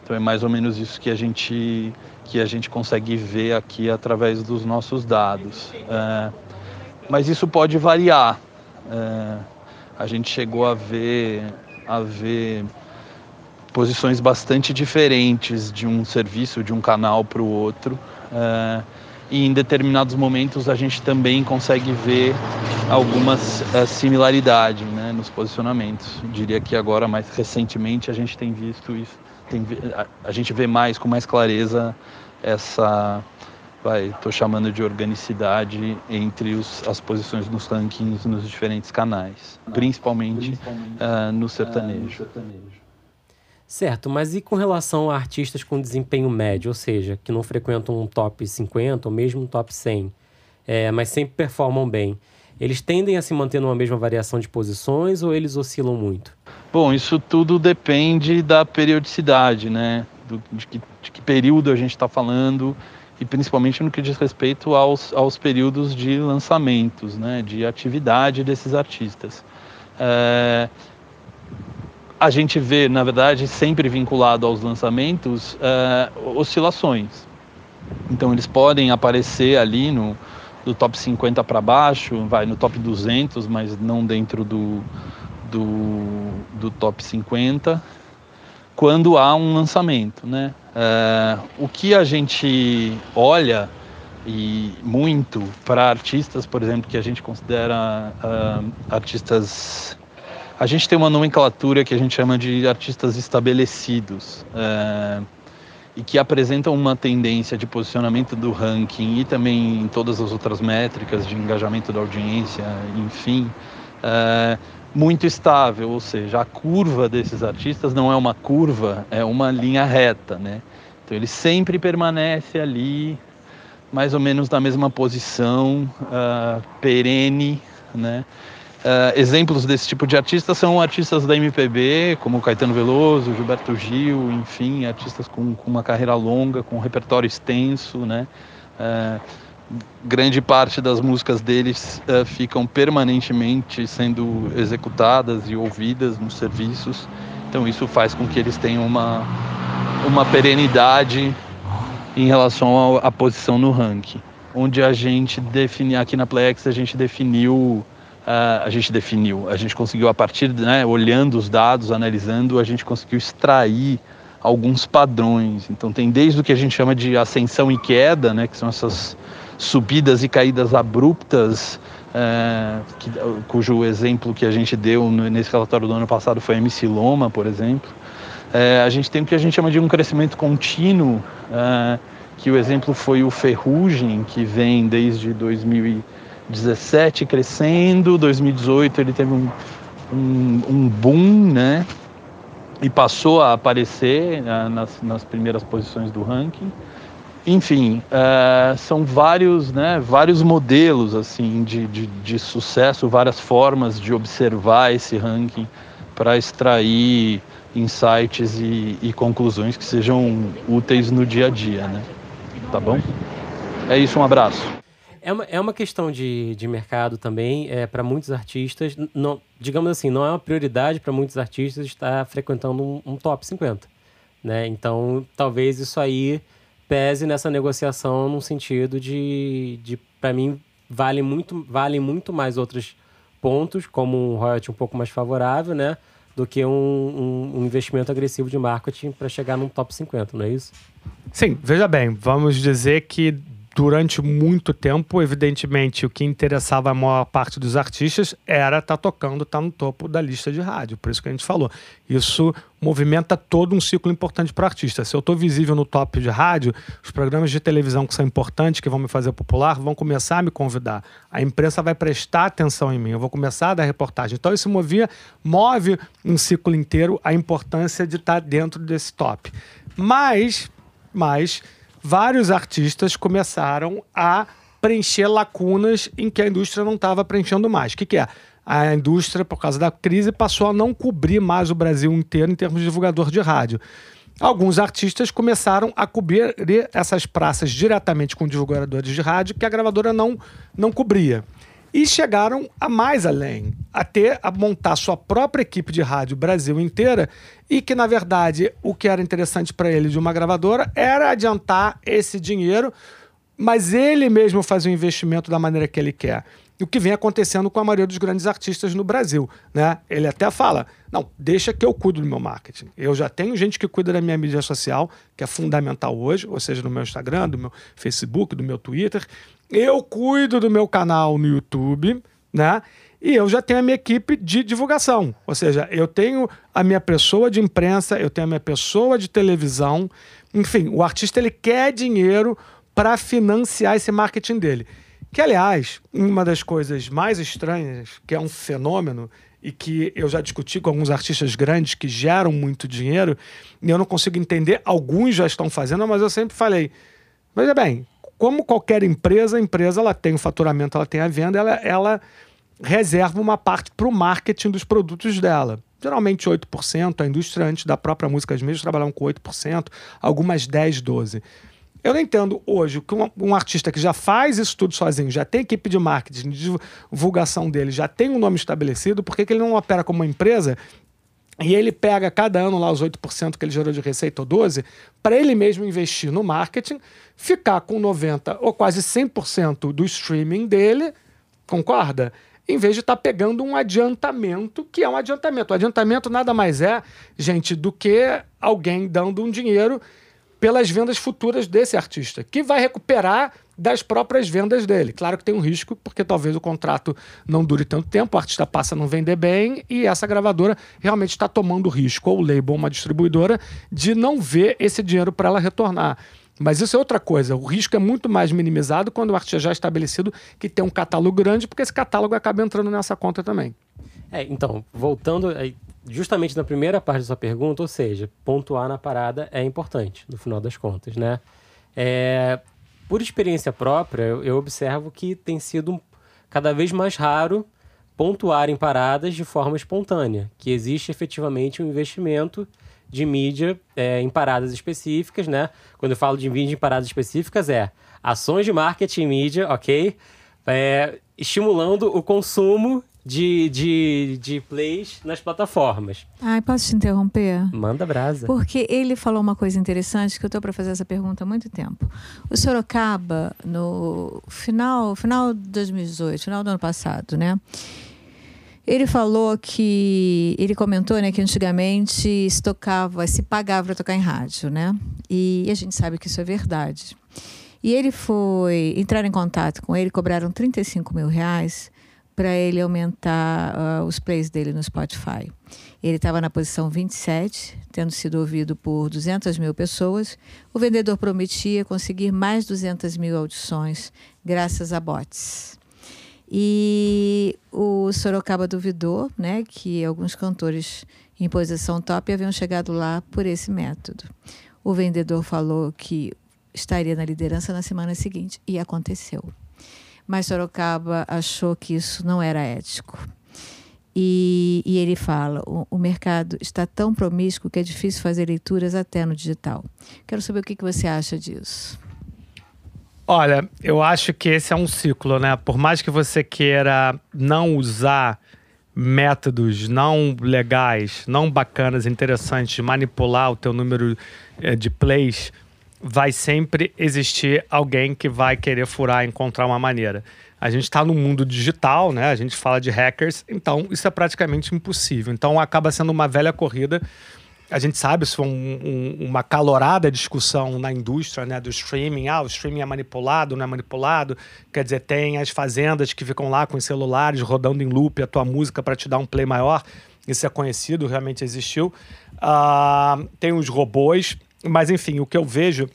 então é mais ou menos isso que a gente que a gente consegue ver aqui através dos nossos dados. Mas isso pode variar. A gente chegou a ver, a ver posições bastante diferentes de um serviço, de um canal para o outro. É, e em determinados momentos a gente também consegue ver algumas é, similaridades né, nos posicionamentos. Diria que agora, mais recentemente, a gente tem visto isso. Tem, a, a gente vê mais com mais clareza essa vai, estou chamando de organicidade entre os, as posições nos rankings nos diferentes canais, principalmente, principalmente uh, no, sertanejo. Uh, no sertanejo. Certo, mas e com relação a artistas com desempenho médio, ou seja, que não frequentam um top 50 ou mesmo um top 100, é, mas sempre performam bem? Eles tendem a se manter numa mesma variação de posições ou eles oscilam muito? Bom, isso tudo depende da periodicidade, né? do, de, que, de que período a gente está falando e principalmente no que diz respeito aos, aos períodos de lançamentos, né, de atividade desses artistas. É, a gente vê, na verdade, sempre vinculado aos lançamentos, é, oscilações. Então eles podem aparecer ali no do top 50 para baixo, vai no top 200, mas não dentro do, do, do top 50 quando há um lançamento, né? É, o que a gente olha e muito para artistas, por exemplo, que a gente considera uh, artistas. A gente tem uma nomenclatura que a gente chama de artistas estabelecidos uh, e que apresentam uma tendência de posicionamento do ranking e também em todas as outras métricas de engajamento da audiência, enfim. Muito estável, ou seja, a curva desses artistas não é uma curva, é uma linha reta, né? Então ele sempre permanece ali, mais ou menos na mesma posição, uh, perene, né? Uh, exemplos desse tipo de artistas são artistas da MPB, como Caetano Veloso, Gilberto Gil, enfim, artistas com, com uma carreira longa, com um repertório extenso, né? Uh, grande parte das músicas deles uh, ficam permanentemente sendo executadas e ouvidas nos serviços. Então isso faz com que eles tenham uma, uma perenidade em relação à posição no ranking. Onde a gente define aqui na Plex a gente definiu uh, a gente definiu, a gente conseguiu a partir, né, olhando os dados, analisando, a gente conseguiu extrair alguns padrões. Então tem desde o que a gente chama de ascensão e queda, né, que são essas subidas e caídas abruptas, é, que, cujo exemplo que a gente deu nesse relatório do ano passado foi a MC Loma, por exemplo. É, a gente tem o que a gente chama de um crescimento contínuo, é, que o exemplo foi o Ferrugem, que vem desde 2017 crescendo, 2018 ele teve um, um, um boom, né? E passou a aparecer uh, nas, nas primeiras posições do ranking enfim, uh, são vários, né, vários modelos assim de, de, de, sucesso, várias formas de observar esse ranking para extrair insights e, e, conclusões que sejam úteis no dia a dia, né? Tá bom? É isso, um abraço. É uma, é uma questão de, de mercado também, é, para muitos artistas, não, digamos assim, não é uma prioridade para muitos artistas estar frequentando um, um top 50, né? Então, talvez isso aí pese nessa negociação no sentido de, de para mim, vale muito, vale muito mais outros pontos, como um royalty um pouco mais favorável, né? Do que um, um, um investimento agressivo de marketing para chegar num top 50, não é isso? Sim, veja bem, vamos dizer que durante muito tempo, evidentemente, o que interessava a maior parte dos artistas era estar tá tocando, estar tá no topo da lista de rádio. Por isso que a gente falou. Isso movimenta todo um ciclo importante para o artista. Se eu estou visível no top de rádio, os programas de televisão que são importantes, que vão me fazer popular, vão começar a me convidar. A imprensa vai prestar atenção em mim. Eu vou começar a dar reportagem. Então, isso movia, move um ciclo inteiro a importância de estar tá dentro desse top. Mas, mas vários artistas começaram a preencher lacunas em que a indústria não estava preenchendo mais. O que, que é? A indústria, por causa da crise, passou a não cobrir mais o Brasil inteiro em termos de divulgador de rádio. Alguns artistas começaram a cobrir essas praças diretamente com divulgadores de rádio que a gravadora não, não cobria. E chegaram a mais além, a ter a montar sua própria equipe de rádio Brasil inteira e que, na verdade, o que era interessante para ele de uma gravadora era adiantar esse dinheiro, mas ele mesmo fazer o investimento da maneira que ele quer. O que vem acontecendo com a maioria dos grandes artistas no Brasil. Né? Ele até fala: não, deixa que eu cuido do meu marketing. Eu já tenho gente que cuida da minha mídia social, que é fundamental hoje, ou seja, no meu Instagram, do meu Facebook, do meu Twitter. Eu cuido do meu canal no YouTube, né? E eu já tenho a minha equipe de divulgação. Ou seja, eu tenho a minha pessoa de imprensa, eu tenho a minha pessoa de televisão. Enfim, o artista ele quer dinheiro para financiar esse marketing dele. Que, aliás, uma das coisas mais estranhas, que é um fenômeno, e que eu já discuti com alguns artistas grandes que geram muito dinheiro, e eu não consigo entender, alguns já estão fazendo, mas eu sempre falei: veja bem, como qualquer empresa, a empresa ela tem o faturamento, ela tem a venda, ela, ela reserva uma parte para o marketing dos produtos dela. Geralmente 8%, a indústria antes da própria música, as mesmas trabalham com 8%, algumas 10%, 12%. Eu não entendo hoje que um, um, artista que já faz isso tudo sozinho, já tem equipe de marketing, de divulgação dele, já tem um nome estabelecido, por que, que ele não opera como uma empresa e ele pega cada ano lá os 8% que ele gerou de receita ou 12%, para ele mesmo investir no marketing, ficar com 90% ou quase 100% do streaming dele, concorda? Em vez de estar tá pegando um adiantamento, que é um adiantamento. O adiantamento nada mais é, gente, do que alguém dando um dinheiro pelas vendas futuras desse artista, que vai recuperar das próprias vendas dele. Claro que tem um risco, porque talvez o contrato não dure tanto tempo, o artista passa a não vender bem e essa gravadora realmente está tomando risco, ou o label, uma distribuidora, de não ver esse dinheiro para ela retornar. Mas isso é outra coisa. O risco é muito mais minimizado quando o artista já é estabelecido que tem um catálogo grande, porque esse catálogo acaba entrando nessa conta também. É, então, voltando justamente na primeira parte da sua pergunta, ou seja, pontuar na parada é importante, no final das contas, né? É, por experiência própria, eu, eu observo que tem sido cada vez mais raro pontuar em paradas de forma espontânea, que existe efetivamente um investimento de mídia é, em paradas específicas, né? Quando eu falo de mídia em paradas específicas, é ações de marketing mídia, ok? É, estimulando o consumo de, de, de plays nas plataformas. Ai, posso te interromper? Manda brasa. Porque ele falou uma coisa interessante que eu estou para fazer essa pergunta há muito tempo. O Sorocaba, no final, final de 2018, final do ano passado, né? Ele falou que ele comentou, né, que antigamente se tocava, se pagava para tocar em rádio, né? E a gente sabe que isso é verdade. E ele foi entrar em contato com ele, cobraram 35 mil reais para ele aumentar uh, os plays dele no Spotify. Ele estava na posição 27, tendo sido ouvido por 200 mil pessoas. O vendedor prometia conseguir mais 200 mil audições graças a bots. E o Sorocaba duvidou né, que alguns cantores em posição top haviam chegado lá por esse método. O vendedor falou que estaria na liderança na semana seguinte e aconteceu. Mas Sorocaba achou que isso não era ético. E, e ele fala: o, o, mercado está tão promíscuo que é difícil fazer leituras até no digital. Quero saber o que, que você acha disso. Olha, eu acho que esse é um ciclo, né? Por mais que você queira não usar métodos não legais, não bacanas, interessantes, manipular o teu número eh, de plays, vai sempre existir alguém que vai querer furar, encontrar uma maneira. A gente está no mundo digital, né? A gente fala de hackers, então isso é praticamente impossível. Então acaba sendo uma velha corrida. A gente sabe, isso foi um, um, uma calorada discussão na indústria né, do streaming. Ah, o streaming é manipulado, não é manipulado. Quer dizer, tem as fazendas que ficam lá com os celulares rodando em loop a tua música para te dar um play maior. Isso é conhecido, realmente existiu. Uh, tem os robôs mas, enfim, o que eu vejo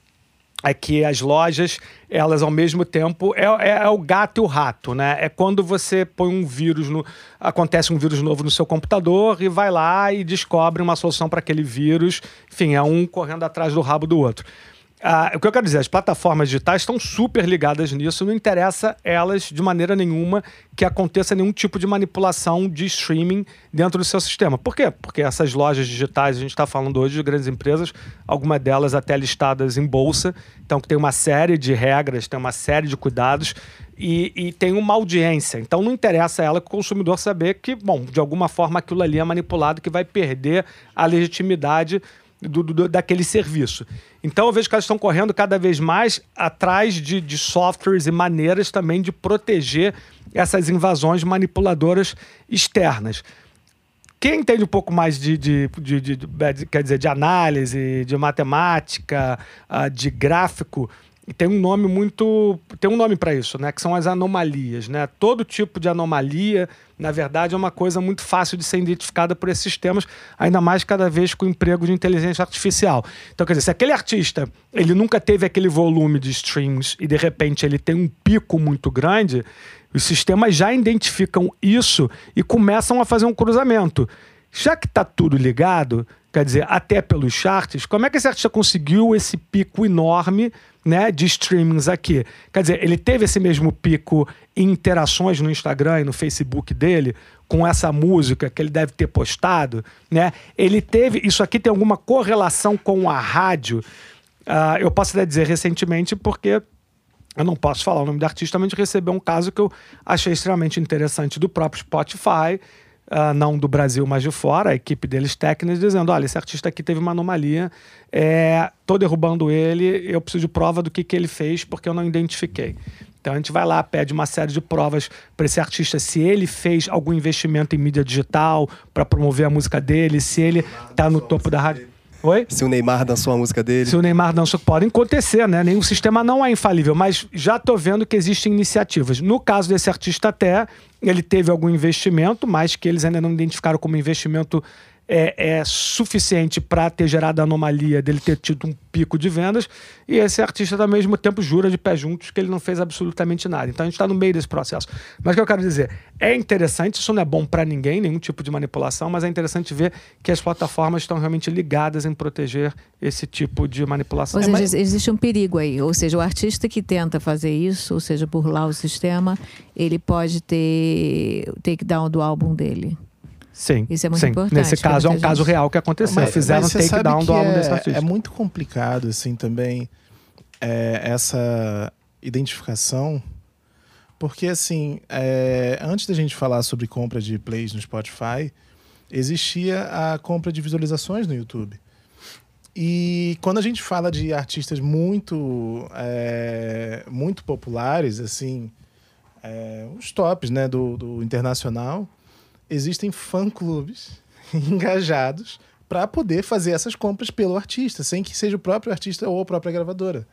é que as lojas, elas ao mesmo tempo, é, é, é, o gato e o rato, né? É quando você põe um vírus no. Acontece um vírus novo no seu computador e vai lá e descobre uma solução para aquele vírus. Enfim, é um correndo atrás do rabo do outro. Ah, o que eu quero dizer, as plataformas digitais estão super ligadas nisso, não interessa elas de maneira nenhuma que aconteça nenhum tipo de manipulação de streaming dentro do seu sistema. Por quê? Porque essas lojas digitais, a gente está falando hoje de grandes empresas, algumas delas até listadas em bolsa, então que tem uma série de regras, tem uma série de cuidados e, e tem uma audiência. Então não interessa ela que o consumidor saber que, bom, de alguma forma aquilo ali é manipulado, que vai perder a legitimidade do, do, daquele serviço. Então eu vejo que elas estão correndo cada vez mais atrás de, de softwares e maneiras também de proteger essas invasões manipuladoras externas. Quem entende um pouco mais de, de, de, de quer dizer, de análise, de matemática, uh, de gráfico, tem um nome muito. Tem um nome para isso, né? Que são as anomalias. Né? Todo tipo de anomalia, na verdade, é uma coisa muito fácil de ser identificada por esses sistemas, ainda mais cada vez com o emprego de inteligência artificial. Então, quer dizer, se aquele artista ele nunca teve aquele volume de streams e de repente ele tem um pico muito grande, os sistemas já identificam isso e começam a fazer um cruzamento. Já que está tudo ligado, quer dizer, até pelos charts, como é que esse artista conseguiu esse pico enorme? né, de streamings aqui. Quer dizer, ele teve esse mesmo pico em interações no Instagram e no Facebook dele com essa música que ele deve ter postado, né? Ele teve isso aqui tem alguma correlação com a rádio? Uh, eu posso até dizer recentemente porque eu não posso falar o nome do artista, mas recebeu um caso que eu achei extremamente interessante do próprio Spotify, uh, não do Brasil, mas de fora, a equipe deles técnicos, dizendo: olha, esse artista aqui teve uma anomalia, é, tô derrubando ele, eu preciso de prova do que, que ele fez, porque eu não identifiquei. Então a gente vai lá, pede uma série de provas para esse artista, se ele fez algum investimento em mídia digital para promover a música dele, se ele está no topo da rádio. Oi? Se o Neymar dançou a música dele. Se o Neymar dançou, pode acontecer, né? Nenhum sistema não é infalível, mas já tô vendo que existem iniciativas. No caso desse artista até, ele teve algum investimento, mas que eles ainda não identificaram como investimento é, é suficiente para ter gerado a anomalia dele ter tido um pico de vendas, e esse artista, ao mesmo tempo, jura de pé juntos que ele não fez absolutamente nada. Então a gente está no meio desse processo. Mas o que eu quero dizer, é interessante, isso não é bom para ninguém, nenhum tipo de manipulação, mas é interessante ver que as plataformas estão realmente ligadas em proteger esse tipo de manipulação. Ou seja, é, mas... existe um perigo aí, ou seja, o artista que tenta fazer isso, ou seja, burlar o sistema, ele pode ter takedown do álbum dele. Sim. Isso é muito sim. importante. Nesse caso, é um gente... caso real que aconteceu. Mas, Fizeram takedown do álbum é, desse artista. É muito complicado, assim, também, é, essa identificação. Porque, assim, é, antes da gente falar sobre compra de plays no Spotify, existia a compra de visualizações no YouTube. E quando a gente fala de artistas muito, é, muito populares, assim, é, os tops né, do, do internacional, existem fã-clubes (laughs) engajados para poder fazer essas compras pelo artista, sem que seja o próprio artista ou a própria gravadora,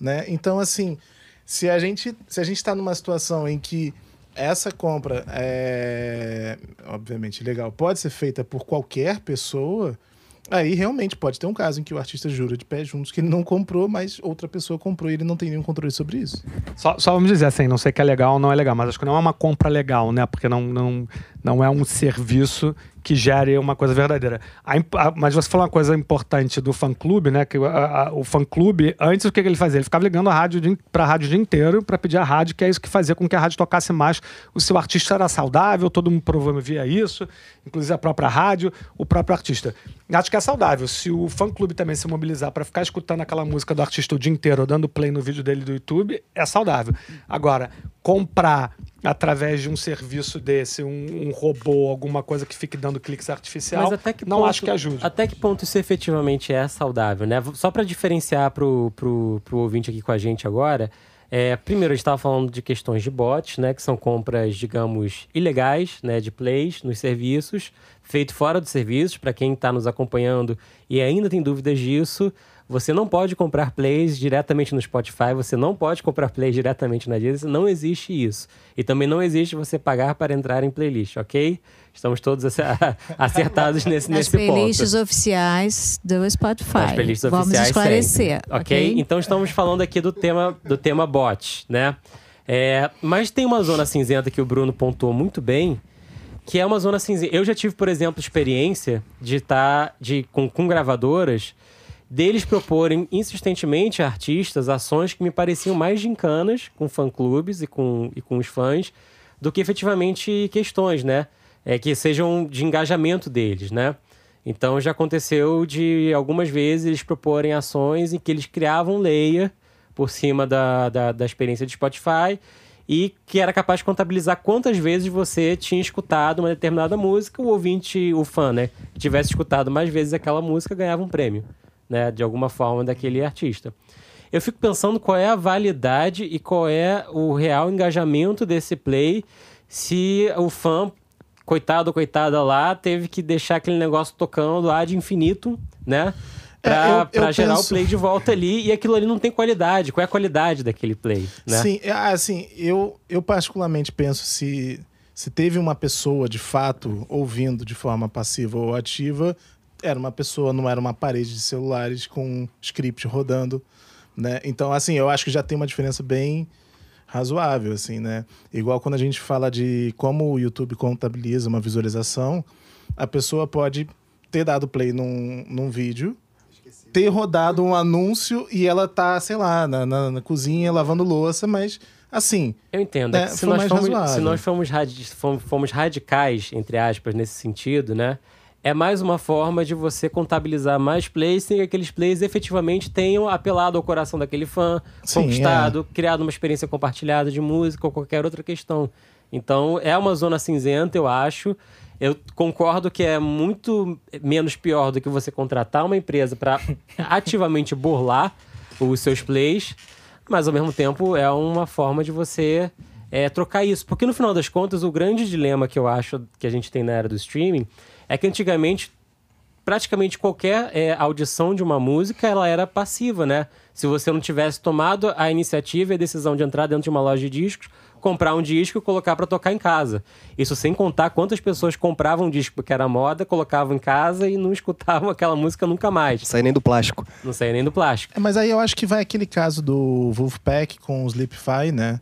né? Então, assim, se a gente se a gente está numa situação em que essa compra é, obviamente, legal, pode ser feita por qualquer pessoa, aí realmente pode ter um caso em que o artista jura de pé juntos que ele não comprou, mas outra pessoa comprou e ele não tem nenhum controle sobre isso. Só, só vamos dizer assim, não sei que é legal ou não é legal, mas acho que não é uma compra legal, né? Porque não, não, não é um serviço que gere uma coisa verdadeira. A, a, mas você falou uma coisa importante do fã-clube, né? Que a, o fã-clube, antes o que, que, ele fazia? Ele ficava ligando a rádio para a rádio o dia inteiro para pedir a rádio, que é isso que fazia com que a rádio tocasse mais. O seu artista era saudável, todo mundo promovia isso, inclusive a própria rádio, o próprio artista. Acho que é saudável. Se o fã-clube também se mobilizar para ficar escutando aquela música do artista o dia inteiro, dando play no vídeo dele do YouTube, é saudável. Agora, comprar através de um serviço desse, um, um, robô, alguma coisa que fique dando cliques artificial, Mas até que não ponto, acho que ajude. Até que ponto isso efetivamente é saudável, né? Só para diferenciar pro, pro, pro ouvinte aqui com a gente agora, é, primeiro a gente estava falando de questões de bots, né? Que são compras, digamos, ilegais, né? De plays nos serviços, feito fora dos serviços, para quem está nos acompanhando e ainda tem dúvidas disso, você não pode comprar plays diretamente no Spotify, você não pode comprar plays diretamente na Deezer, não existe isso. E também não existe você pagar para entrar em playlist, ok? Estamos todos (laughs) acertados nesse, nesse ponto. As playlists oficiais do Spotify. As playlists Vamos oficiais esclarecer, okay? ok? Então estamos falando aqui do tema, do tema bot, né? É, mas tem uma zona cinzenta que o Bruno pontuou muito bem, que é uma zona cinzenta. Eu já tive, por exemplo, experiência de estar tá, de, com, com gravadoras deles proporem insistentemente a artistas ações que me pareciam mais gincanas com fã-clubes e com, e com os fãs do que efetivamente questões, né? É, que sejam de engajamento deles, né? Então já aconteceu de algumas vezes eles proporem ações em que eles criavam layer por cima da, da, da experiência de Spotify e que era capaz de contabilizar quantas vezes você tinha escutado uma determinada música, o ouvinte, o fã, né? Tivesse escutado mais vezes aquela música ganhava um prêmio né, de alguma forma daquele artista. Eu fico pensando qual é a validade e qual é o real engajamento desse play se o fã, coitado ou coitada lá, teve que deixar aquele negócio tocando lá de infinito, né? Pra, é, gerar penso... o play de volta ali e aquilo ali não tem qualidade. Qual é a qualidade daquele play? Né? Sim, é, assim, eu, eu particularmente penso se, se teve uma pessoa de fato ouvindo de forma passiva ou ativa, era uma pessoa, não era uma parede de celulares com script rodando, né? Então, assim, eu acho que já tem uma diferença bem razoável, assim, né? Igual quando a gente fala de como o YouTube contabiliza uma visualização, a pessoa pode ter dado play num, num vídeo, ter rodado um anúncio e ela tá, sei lá, na, na, na cozinha lavando louça, mas assim. Eu entendo. É, se, nós fomos, se nós fomos, radi fomos radicais, entre aspas, nesse sentido, né? É mais uma forma de você contabilizar mais plays sem que aqueles plays efetivamente tenham apelado ao coração daquele fã, Sim, conquistado, é. criado uma experiência compartilhada de música ou qualquer outra questão. Então, é uma zona cinzenta, eu acho. Eu concordo que é muito menos pior do que você contratar uma empresa para (laughs) ativamente burlar os seus plays, mas ao mesmo tempo é uma forma de você é, trocar isso. Porque no final das contas, o grande dilema que eu acho que a gente tem na era do streaming é que antigamente praticamente qualquer é, audição de uma música ela era passiva, né? Se você não tivesse tomado a iniciativa e a decisão de entrar dentro de uma loja de discos, comprar um disco e colocar para tocar em casa. Isso sem contar quantas pessoas compravam um disco porque era moda, colocavam em casa e não (laughs) escutavam aquela música nunca mais. Sai nem do plástico. Não sai nem do plástico. É, mas aí eu acho que vai aquele caso do Wolfpack com o Sleepify, né?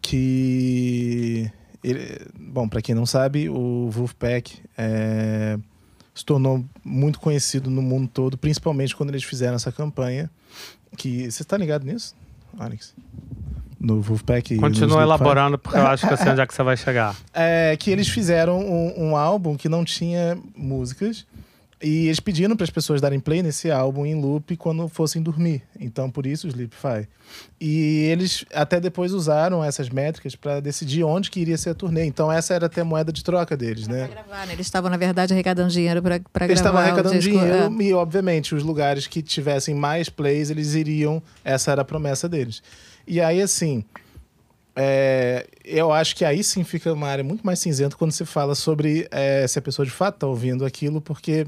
Que ele, bom, para quem não sabe, o Wolfpack é, se tornou muito conhecido no mundo todo, principalmente quando eles fizeram essa campanha. Que você está ligado nisso, Alex? No Wolfpack. Continua elaborando, porque eu acho que eu sei onde é que você vai chegar. (laughs) É que eles fizeram um, um álbum que não tinha músicas e eles pediram para as pessoas darem play nesse álbum em loop quando fossem dormir. Então, por isso o Sleepify. E eles até depois usaram essas métricas para decidir onde que iria ser a turnê. Então, essa era até a moeda de troca deles, né? Gravar, né? Eles estavam, na verdade, arrecadando dinheiro para gravar. Eles estavam arrecadando dinheiro é. e, obviamente, os lugares que tivessem mais plays, eles iriam. Essa era a promessa deles. E aí, assim. É, eu acho que aí sim fica uma área muito mais cinzenta quando se fala sobre é, se a pessoa de fato está ouvindo aquilo, porque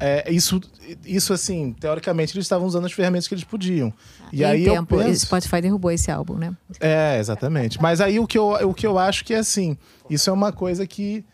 é, isso, isso, assim, teoricamente, eles estavam usando as ferramentas que eles podiam. E Em aí tempo, eu penso... Spotify derrubou esse álbum, né? É, exatamente. Mas aí o que eu, o que eu acho que é assim, isso é uma coisa que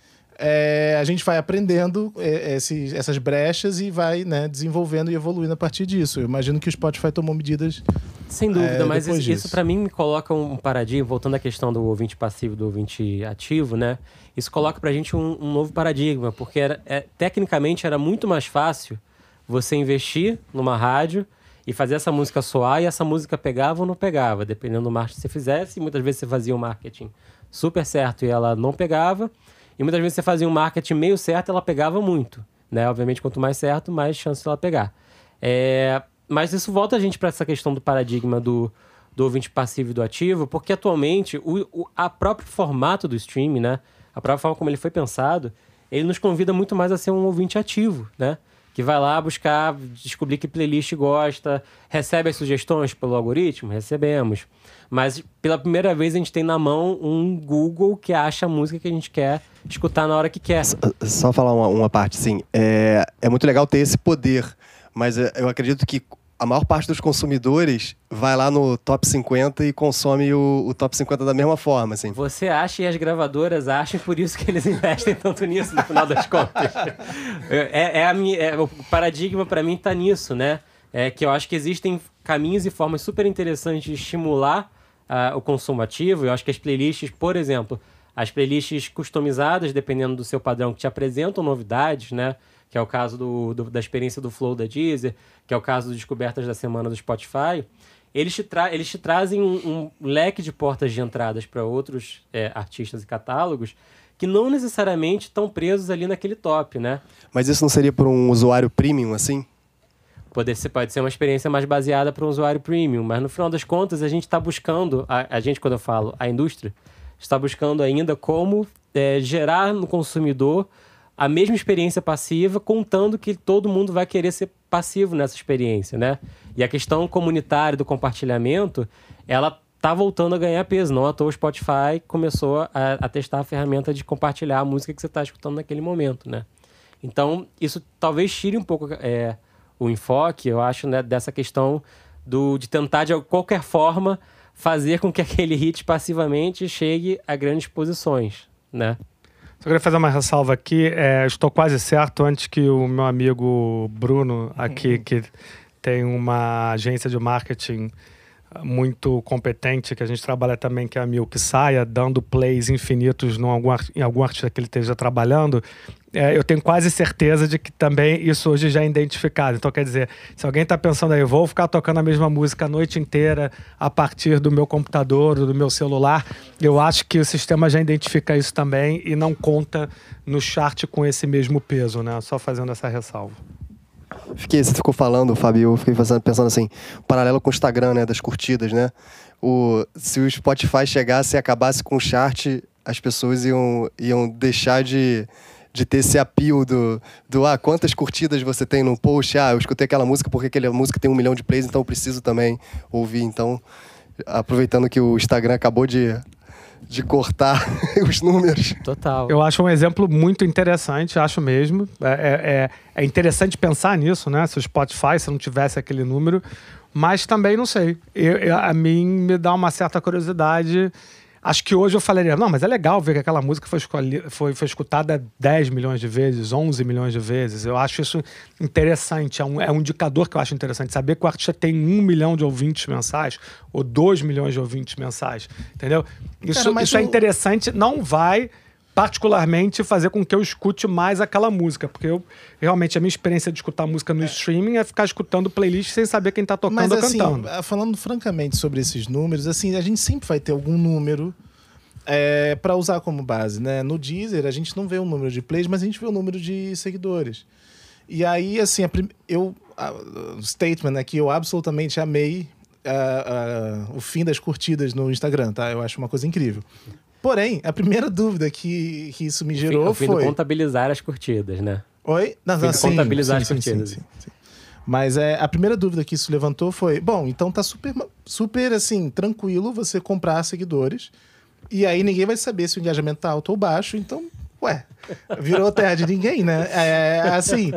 é, a gente vai aprendendo é, esses- essas brechas e vai né, desenvolvendo e evoluindo a partir disso. Eu imagino que o Spotify tomou medidas. Sem dúvida, É, mas isso, isso para mim me coloca um paradigma, voltando à questão do ouvinte passivo e do ouvinte ativo, né? Isso coloca pra gente um, um novo paradigma, porque era, é, tecnicamente era muito mais fácil você investir numa rádio e fazer essa música soar e essa música pegava ou não pegava, dependendo do marketing que você fizesse. Muitas vezes você fazia um marketing super certo e ela não pegava, e muitas vezes você fazia um marketing meio certo ela pegava muito, né? Obviamente, quanto mais certo, mais chance dela pegar. É, mas isso volta a gente para essa questão do paradigma do, do ouvinte passivo e do ativo, porque atualmente o, o a próprio formato do streaming, né? A própria forma como ele foi pensado, ele nos convida muito mais a ser um ouvinte ativo, né? Que vai lá buscar, descobrir que playlist gosta, recebe as sugestões pelo algoritmo? Recebemos. Mas pela primeira vez a gente tem na mão um Google que acha a música que a gente quer escutar na hora que quer. Só falar uma, uma parte, sim. É, é muito legal ter esse poder, mas é, eu acredito que a maior parte dos consumidores vai lá no top 50 e consome o, o top 50 da mesma forma, assim. Você acha e as gravadoras acham, por isso que eles (laughs) investem tanto nisso, no final das contas. É, é a minha, é, o paradigma para mim tá nisso, né? É que eu acho que existem caminhos e formas super interessantes de estimular ah, o consumo ativo. Eu acho que as playlists, por exemplo, as playlists customizadas, dependendo do seu padrão, que te apresentam novidades, né? Que é o caso do, do- da experiência do Flow da Deezer, que é o caso do Descobertas da Semana do Spotify. Eles te, tra eles te trazem um, um leque de portas de entradas para outros é, artistas e catálogos que não necessariamente estão presos ali naquele top, né? Mas isso não seria por um usuário premium, assim? Poder ser, pode ser uma experiência mais baseada para um usuário premium, mas no final das contas a gente está buscando, a, a gente quando eu falo a indústria, está buscando ainda como é, gerar no consumidor a mesma experiência passiva, contando que todo mundo vai querer ser passivo nessa experiência, né? E a questão comunitária do compartilhamento, ela tá voltando a ganhar peso. Não à toa o Spotify começou a, a testar a ferramenta de compartilhar a música que você está escutando naquele momento, né? Então, isso talvez tire um pouco é, o enfoque, eu acho, né, dessa questão do, de tentar, de qualquer forma, fazer com que (laughs) aquele hit passivamente chegue a grandes posições, né? Só queria fazer uma ressalva aqui. É, estou quase certo, antes que o meu amigo Bruno, aqui, que tem uma agência de marketing muito competente, que a gente trabalha também, que é a Milk, saia dando plays infinitos algum, em algum artista que ele esteja trabalhando, é, eu tenho quase certeza de que também isso hoje já é identificado. Então, quer dizer, se alguém está pensando aí, vou ficar tocando a mesma música a noite inteira a partir do meu computador do meu celular, eu acho que o sistema já identifica isso também e não conta no chart com esse mesmo peso, né? Só fazendo essa ressalva. Fiquei, você ficou falando, Fábio, eu fiquei pensando assim, paralelo com o Instagram, né, das curtidas, né? O, se o Spotify chegasse e acabasse com o chart, as pessoas iam, iam deixar de, de ter esse apio do, do, ah, quantas curtidas você tem num post? Ah, eu escutei aquela música porque aquela música tem um milhão de plays, então eu preciso também ouvir. Então, aproveitando que o Instagram acabou de, de cortar (laughs) os números. Total. Eu acho um exemplo muito interessante, acho mesmo. É, é- é- é interessante pensar nisso, né? Se o Spotify, se não tivesse aquele número, mas também não sei. Eu- eu- a mim me dá uma certa curiosidade. Acho que hoje eu falaria, não, mas é legal ver que aquela música foi, foi, foi escutada 10 milhões de vezes, 11 milhões de vezes. Eu acho isso interessante, é um, é um indicador que eu acho interessante. Saber que o artista tem um milhão de ouvintes mensais ou 2 milhões de ouvintes mensais, entendeu? Isso, Cara, isso é interessante, não vai particularmente fazer com que eu escute mais aquela música, porque eu realmente a minha experiência de escutar música no streaming é ficar escutando playlist sem saber quem tá tocando Mas ou assim, cantando. ah, falando francamente sobre esses números, assim, a gente sempre vai ter algum número é, para usar como base, né? No Deezer a gente não vê o número de plays, mas a gente vê o número de seguidores. E aí, assim, a prim- eu a- o statement aqui, eu absolutamente amei ah, ah, o fim das curtidas no Instagram, tá? Eu acho uma coisa incrível. Porém, a primeira dúvida que, que isso me gerou o fim foi. do contabilizar as curtidas, né? Oi? Não, Fim não, de sim, contabilizar sim, as sim, curtidas. sim, sim. Mas é, a primeira dúvida que isso levantou foi: bom, então tá super, super assim, tranquilo você comprar seguidores. E aí ninguém vai saber se o engajamento tá alto ou baixo. Então, ué, virou terra de ninguém, né? É, assim,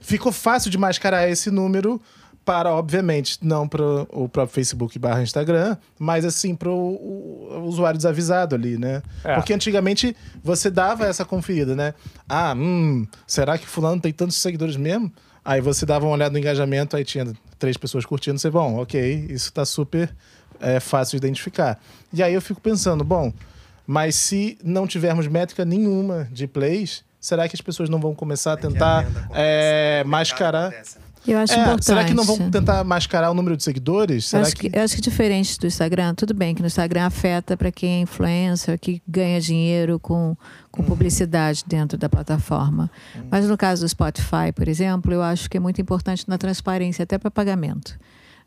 ficou fácil de mascarar esse número para, obviamente, não para o próprio Facebook barra Instagram, mas assim para o usuário desavisado ali, né? É. Porque antigamente você dava essa conferida, né? Ah, hum, será que fulano tem tantos seguidores mesmo? Aí você dava uma olhada no engajamento, aí tinha três pessoas curtindo, você, bom, ok, isso tá super é, fácil de identificar. E aí eu fico pensando, bom, mas se não tivermos métrica nenhuma de plays, será que as pessoas não vão começar a tentar é, mascarar? Eu acho É, importante. será que não vão tentar mascarar o número de seguidores? Eu Será acho, que... eu acho que diferente do Instagram, tudo bem que no Instagram afeta para quem é influencer, que ganha dinheiro com, com Uhum. publicidade dentro da plataforma. Mas no caso do Spotify, por exemplo, eu acho que é muito importante na transparência, até para pagamento.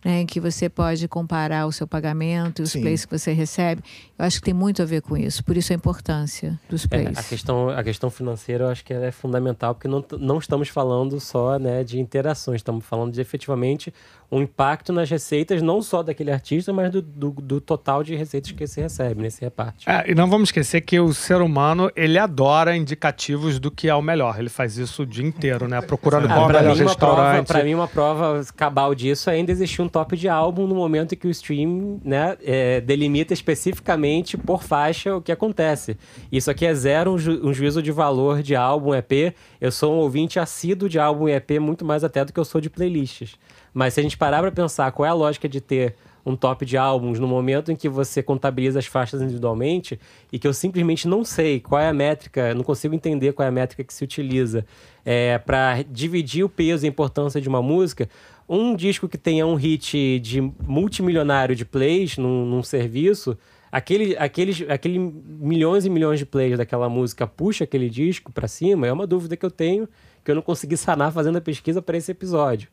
Né, em que você pode comparar o seu pagamento e os Sim. plays que você recebe. Eu acho que tem muito a ver com isso. Por isso a importância dos É, plays. a, questão, a questão financeira eu acho que ela é fundamental, porque não, não estamos falando só né, de interações, estamos falando de efetivamente um impacto nas receitas, não só daquele artista, mas do, do, do total de receitas que se recebe nesse reparte. É, e não vamos esquecer que o ser humano, ele adora indicativos do que é o melhor. Ele faz isso o dia inteiro, né? Procurando Ah, qual é o melhor mim, uma prova, restaurante. pra mim, uma prova cabal disso é ainda existir um top de álbum no momento em que o stream né, é, delimita especificamente por faixa o que acontece. Isso aqui é zero um, ju- um juízo de valor de álbum EP. Eu sou um ouvinte assíduo de álbum EP muito mais até do que eu sou de playlists. Mas se a gente parar pra pensar qual é a lógica de ter um top de álbuns no momento em que você contabiliza as faixas individualmente e que eu simplesmente não sei qual é a métrica, não consigo entender qual é a métrica que se utiliza é, para dividir o peso e a importância de uma música, um disco que tenha um hit de multimilionário de plays num, num serviço, aquele, aqueles, aquele milhões e milhões de plays daquela música puxa aquele disco para cima, é uma dúvida que eu tenho que eu não consegui (laughs) sanar fazendo a pesquisa para esse episódio.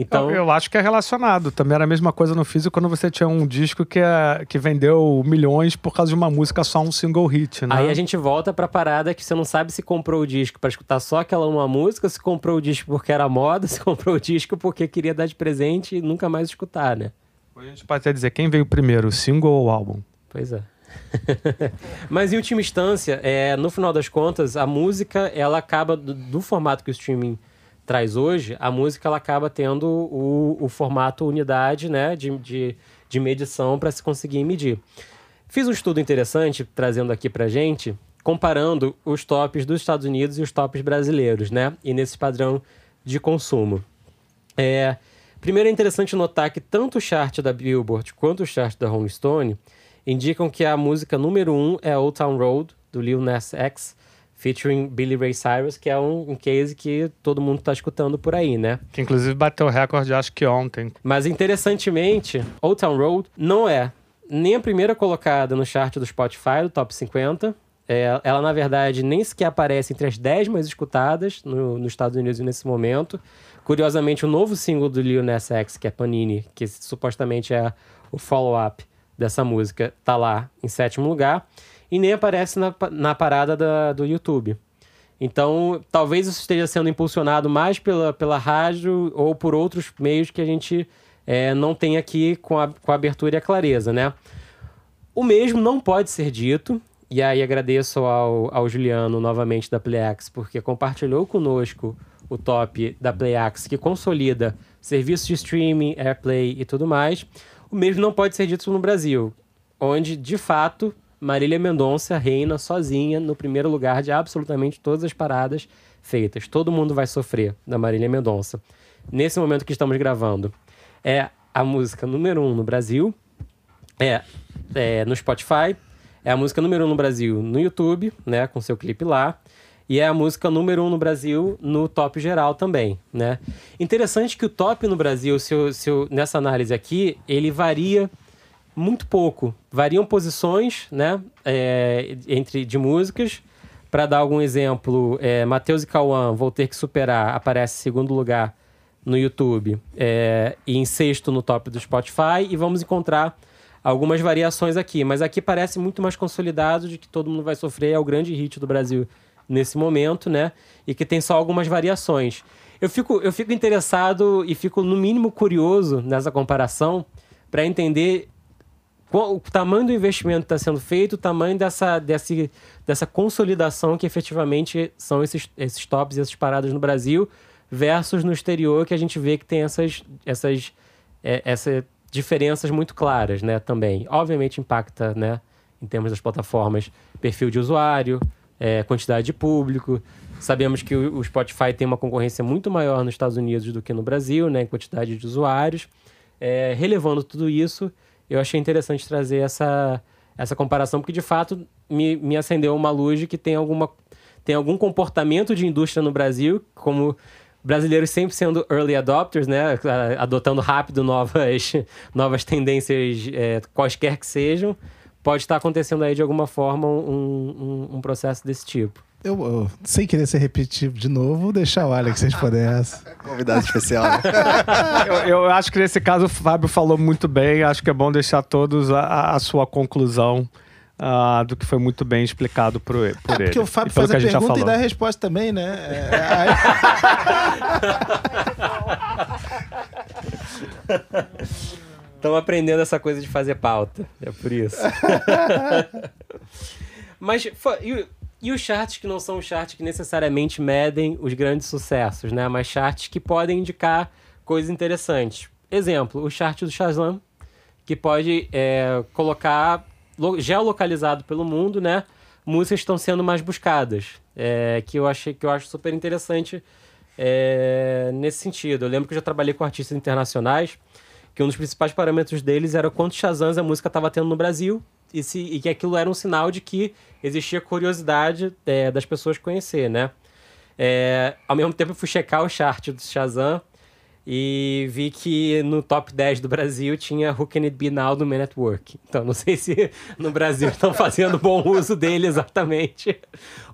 Então, Eu, acho que é relacionado. Também era a mesma coisa no físico quando você tinha um disco que, é, que vendeu milhões por causa de uma música só um single hit, né? Aí a gente volta pra parada que você não sabe se comprou o disco pra escutar só aquela uma música, se comprou o disco porque era moda, (laughs) se comprou o disco porque queria dar de presente e nunca mais escutar, né? A gente pode até dizer quem veio primeiro, o single ou o álbum. Pois é. (laughs) Mas em última instância, é, no final das contas, a música, ela acaba, do, do formato que o streaming traz hoje, a música ela acaba tendo o, o formato unidade né, de, de, de medição para se conseguir medir. Fiz um estudo interessante, trazendo aqui pra gente, comparando os tops dos Estados Unidos e os tops brasileiros, né? E nesse padrão de consumo. É, primeiro é interessante notar que tanto o chart da Billboard quanto o chart da Rolling Stone indicam que a música número um é Old Town Road, do Lil Nas X, featuring Billy Ray Cyrus, que é um, um case que todo mundo está escutando por aí, né? Que inclusive bateu o recorde, acho que ontem. Mas interessantemente, Old Town Road não é nem a primeira colocada no chart do Spotify, do Top 50. É, ela, na verdade, nem sequer aparece entre as 10 mais escutadas no- nos Estados Unidos nesse momento. Curiosamente, o novo single do Lil Nas X, que é Panini, que supostamente é o follow-up dessa música, tá lá em sétimo lugar. E nem aparece na, na parada da- do YouTube. Então, talvez isso esteja sendo impulsionado mais pela, pela rádio ou por outros meios que a gente é, não tem aqui com a, com a abertura e a clareza, né? O mesmo não pode ser dito, e aí agradeço ao, ao Juliano novamente da PlayX, porque compartilhou conosco o top da PlayX, que consolida serviços de streaming, AirPlay e tudo mais. O mesmo não pode ser dito no Brasil, onde, de fato, Marília Mendonça reina sozinha no primeiro lugar de absolutamente todas as paradas feitas. Todo mundo vai sofrer da Marília Mendonça. Nesse momento que estamos gravando, é a música número um no Brasil, é, é no Spotify, é a música número um no Brasil no YouTube, né, com seu clipe lá, e é a música número um no Brasil no top geral também, né. Interessante que o top no Brasil, se eu- se eu- nessa análise aqui, ele varia muito pouco. Variam posições, né, é, entre de músicas. Para dar algum exemplo, é, Matheus e Cauã, Vou Ter Que Superar, aparece em segundo lugar no YouTube é, e em sexto no top do Spotify. E vamos encontrar algumas variações aqui. Mas aqui parece muito mais consolidado de que todo mundo vai sofrer. É o grande hit do Brasil nesse momento, né? E que tem só algumas variações. Eu fico, eu fico interessado e fico, no mínimo, curioso nessa comparação para entender o tamanho do investimento que está sendo feito, o tamanho dessa, desse, dessa consolidação que efetivamente são esses, esses tops e essas paradas no Brasil, versus no exterior que a gente vê que tem essas, essas, é, diferenças muito claras, né? Também, obviamente impacta, né? Em termos das plataformas, perfil de usuário, é, quantidade de público. Sabemos que o Spotify tem uma concorrência muito maior nos Estados Unidos do que no Brasil, né? Em quantidade de usuários. É, relevando tudo isso, eu achei interessante trazer essa, essa comparação, porque de fato me, me acendeu uma luz de que tem alguma tem algum comportamento de indústria no Brasil, como brasileiros sempre sendo early adopters, né? Adotando rápido novas, (laughs) novas tendências, é, quaisquer que sejam. Pode estar acontecendo aí de alguma forma um, um, um processo desse tipo. Eu, eu, sem querer ser repetitivo de novo, vou deixar o Alex responder (laughs) essa. Convidado especial, né? (laughs) eu, eu, acho que nesse caso o Fábio falou muito bem. Acho que é bom deixar todos a, a sua conclusão uh, do que foi muito bem explicado por, por é, ele. Porque o Fábio faz a, a pergunta e dá a resposta também, né? (laughs) É, Estão aprendendo essa coisa de fazer pauta. É por isso. Mas e, e os charts que não são charts que necessariamente medem os grandes sucessos, né? Mas charts que podem indicar coisas interessantes. Exemplo, o chart do Shazam, que pode é, colocar geolocalizado pelo mundo, né? Músicas estão sendo mais buscadas. É, que eu achei que eu acho super interessante é, nesse sentido. Eu lembro que eu já trabalhei com artistas internacionais, que um dos principais parâmetros deles era quantos Shazams a música estava tendo no Brasil e, e, que aquilo era um sinal de que existia curiosidade é, das pessoas conhecer, né? É, ao mesmo tempo eu fui checar o chart do Shazam e vi que no top 10 do Brasil tinha Who Can It Be Now do Man at Work. Então não sei se no Brasil estão fazendo bom uso dele exatamente.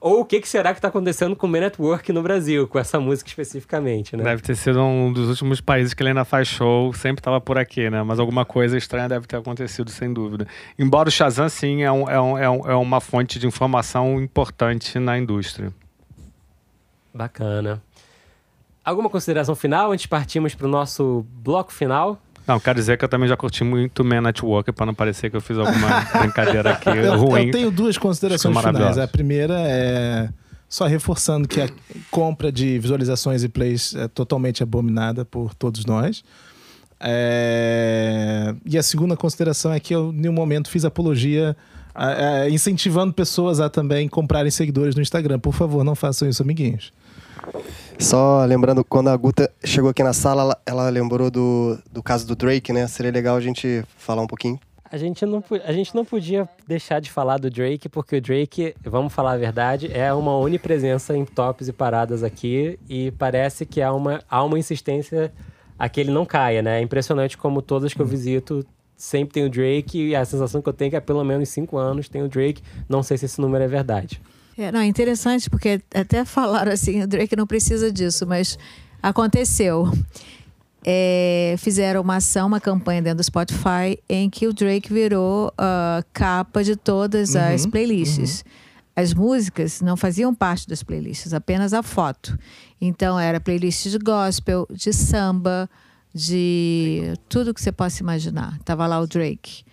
Ou o que, que será que está acontecendo com o Man at Work no Brasil, com essa música especificamente, né? Deve ter sido um dos últimos países que ele ainda faz show, sempre estava por aqui, né? Mas alguma coisa estranha deve ter acontecido, sem dúvida. Embora o Shazam, sim, é, um, é, um, é, um, é uma fonte de informação importante na indústria. Bacana. Alguma consideração final antes de partirmos para o nosso bloco final? Não, quero dizer que eu também já curti muito Man Network para não parecer que eu fiz alguma (laughs) brincadeira aqui eu, ruim. Eu tenho duas considerações finais. A primeira é só reforçando que a compra de visualizações e plays é totalmente abominada por todos nós. É... E a segunda consideração é que eu, em nenhum momento, fiz apologia incentivando pessoas a também comprarem seguidores no Instagram. Por favor, não façam isso, amiguinhos. Só lembrando, quando a Guta chegou aqui na sala, ela, ela, lembrou do, do caso do Drake, né? Seria legal a gente falar um pouquinho. A gente, não, a gente não podia deixar de falar do Drake, porque o Drake, vamos falar a verdade, é uma onipresença em tops e paradas aqui, e parece que há uma, há uma insistência a que ele não caia, né? É impressionante como todas que eu visito sempre tem o Drake, e a sensação que eu tenho é que há pelo menos cinco anos tem o Drake. Não sei se esse número é verdade. É, não, é interessante porque até falaram assim, o Drake não precisa disso, mas aconteceu. É, fizeram uma ação, uma campanha dentro do Spotify em que o Drake virou uh, capa de todas uhum, as playlists. Uhum. As músicas não faziam parte das playlists, apenas a foto. Então era playlist de gospel, de samba, de tudo que você possa imaginar. Tava lá o Drake.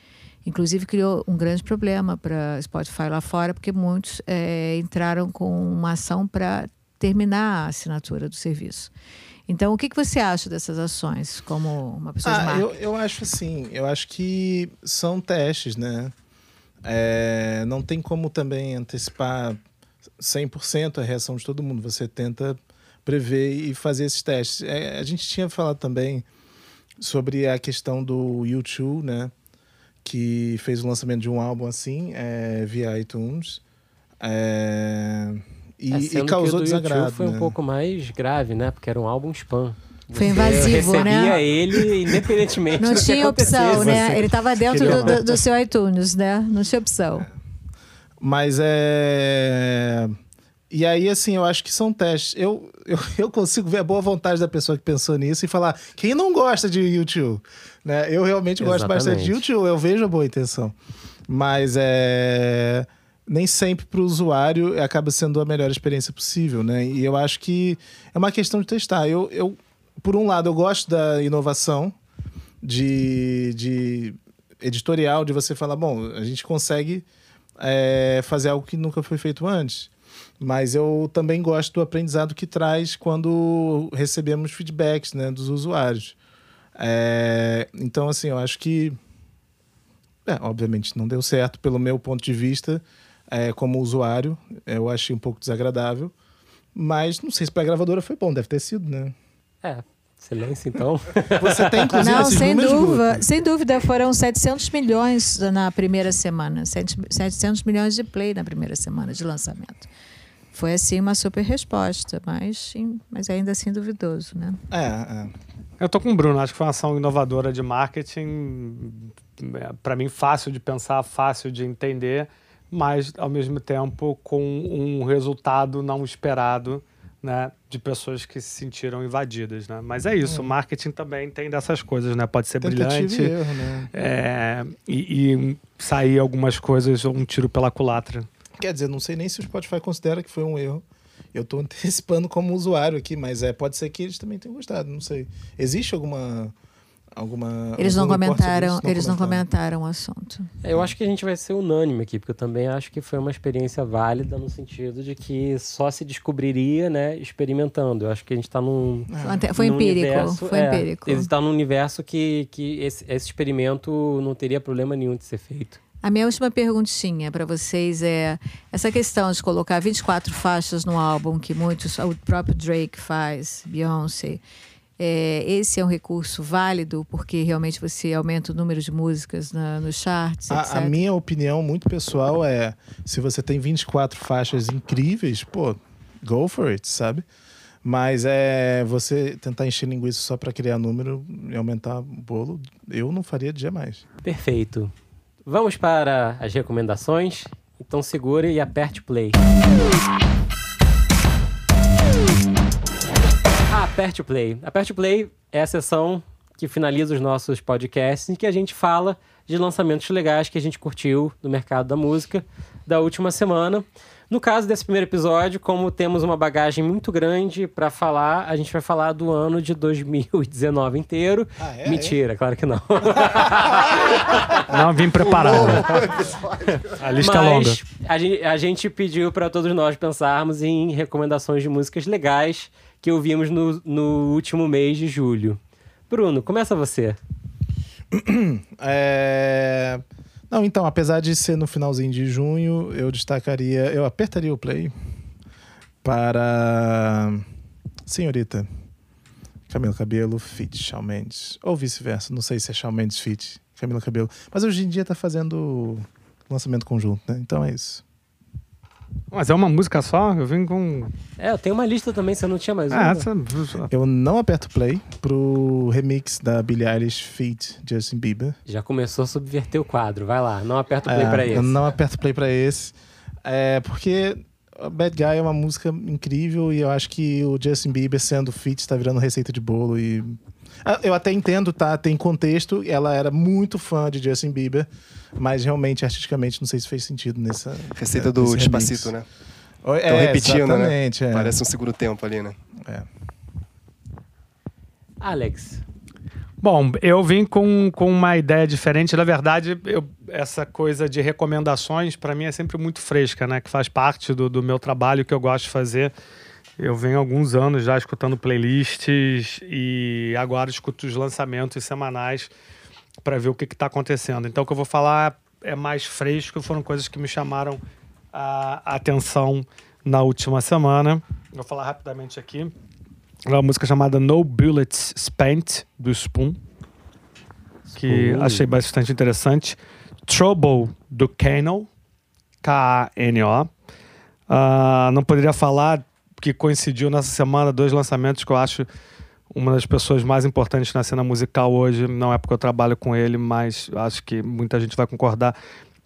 Inclusive criou um grande problema para Spotify lá fora, porque muitos é, entraram com uma ação para terminar a assinatura do serviço. Então, o que, que você acha dessas ações, como uma pessoa ah, de marca? Eu, eu acho assim, eu acho que são testes, né? É, não tem como também antecipar 100% a reação de todo mundo. Você tenta prever e fazer esses testes. É, a gente tinha falado também sobre a questão do YouTube, né? Que fez o lançamento de um álbum assim, é, via iTunes. É, e, é, e causou que desagrado. foi né? um pouco mais grave, né? Porque era um álbum spam. Foi invasivo, eu né? ele independentemente Não tinha opção, né? Assim. Ele estava dentro do, do, do, seu iTunes, né? Não tinha opção. Mas é... E aí, assim, eu acho que são testes. Eu, eu, (laughs) eu consigo ver a boa vontade da pessoa que pensou nisso e falar, quem não gosta de YouTube? Né? Eu realmente Exatamente. gosto bastante de YouTube, eu vejo a boa intenção. Mas é nem sempre para o usuário acaba sendo a melhor experiência possível, né? E eu acho que é uma questão de testar. Eu, eu por um lado, eu gosto da inovação de, de editorial, de você falar, bom, a gente consegue é, fazer algo que nunca foi feito antes. Mas eu também gosto do aprendizado que traz quando recebemos feedbacks né, dos usuários. É, então, assim, eu acho que. É, obviamente não deu certo pelo meu ponto de vista é, como usuário. Eu achei um pouco desagradável. Mas não sei se para a gravadora foi bom, deve ter sido, né? É, Silêncio, então. (laughs) Você tem, inclusive, Não, esses sem dúvida, sem dúvida, foram 700 milhões na primeira semana. 700 milhões de play na primeira semana de lançamento. Foi, assim, uma super resposta, mas, mas ainda assim duvidoso, né? É, é. Eu tô com o Bruno, acho que foi uma ação inovadora de marketing, para mim fácil de pensar, fácil de entender, mas ao mesmo tempo com um resultado não esperado, né, de pessoas que se sentiram invadidas, né? Mas é isso, o marketing também tem dessas coisas, né? Pode ser Tentativa brilhante e erro, né? é, e, e sair algumas coisas um tiro pela culatra. Quer dizer, não sei nem se o Spotify considera que foi um erro. Eu estou (laughs) antecipando como usuário aqui, mas é, pode ser que eles também tenham gostado, não sei. Existe alguma. alguma Eles não comentaram, isso? eles não comentaram o assunto. Eu acho que a gente vai ser unânime aqui, porque eu também acho que foi uma experiência válida no sentido de que só se descobriria, né, experimentando. Eu acho que a gente está num, Foi num empírico, universo- foi é, empírico. Ele está num universo que, que esse, esse experimento não teria problema nenhum de ser feito. A minha última perguntinha para vocês é essa questão de colocar 24 faixas no álbum que muitos, o próprio Drake faz, Beyoncé. É, esse é um recurso válido porque realmente você aumenta o número de músicas na, nos charts, etc. A, a minha opinião muito pessoal é: se você tem 24 faixas incríveis, pô, go for it, sabe? Mas é você tentar encher linguiça só para criar número e aumentar o bolo, eu não faria jamais. Perfeito. Vamos para as recomendações. Então segure e aperte play. Aperte play. Aperte play é a sessão que finaliza os nossos podcasts em que a gente fala de lançamentos legais que a gente curtiu do mercado da música da última semana. No caso desse primeiro episódio, como temos uma bagagem muito grande para falar, a gente vai falar do ano de 2019 inteiro. Ah, é? Mentira, claro que não. Não vim preparado. (laughs) A lista é longa. Mas a gente, a gente pediu para todos nós pensarmos em recomendações de músicas legais que ouvimos no, no último mês de julho. Bruno, começa você. (clears throat) É... Não, então, apesar de ser no finalzinho de junho, eu destacaria, eu apertaria o play para Senhorita Camila Cabelo feat Shawn Mendes, ou vice-versa, não sei se é Shawn Mendes feat Camila Cabelo, mas hoje em dia tá fazendo lançamento conjunto, né? Então é isso. Mas é uma música só? Eu vim com. É, eu tenho uma lista também, você não tinha mais É, uma? essa. Eu não aperto play pro remix da Billie Eilish feat Justin Bieber. Já começou a subverter o quadro. Vai lá, não aperta o play É, pra esse. Eu não aperto play pra esse. É, porque Bad Guy é uma música incrível e eu acho que o Justin Bieber sendo feat tá virando receita de bolo e Ah, eu até entendo, tá? Tem contexto. Ela era muito fã de Justin Bieber, mas realmente artisticamente não sei se fez sentido nessa Receita é, do Despacito, né? Estão é, repetindo, exatamente, né? é. Parece um segundo tempo ali, né? É. Alex, Bom, eu vim com, com uma ideia diferente. Na verdade, eu- essa coisa de recomendações, para mim, é sempre muito fresca, né? Que faz parte do, do meu trabalho que eu gosto de fazer. Eu venho alguns anos já escutando playlists e agora escuto os lançamentos semanais para ver o que está acontecendo. Então, o que eu vou falar é mais fresco, foram coisas que me chamaram a atenção na última semana. Vou falar rapidamente aqui. É uma música chamada No Bullets Spent, do Spoon, que Spoon. achei bastante interessante. Trouble, do Kano, K-A-N-O. Ah, não poderia falar que coincidiu nessa semana dois lançamentos que eu acho uma das pessoas mais importantes na cena musical hoje. Não é porque eu trabalho com ele, mas acho que muita gente vai concordar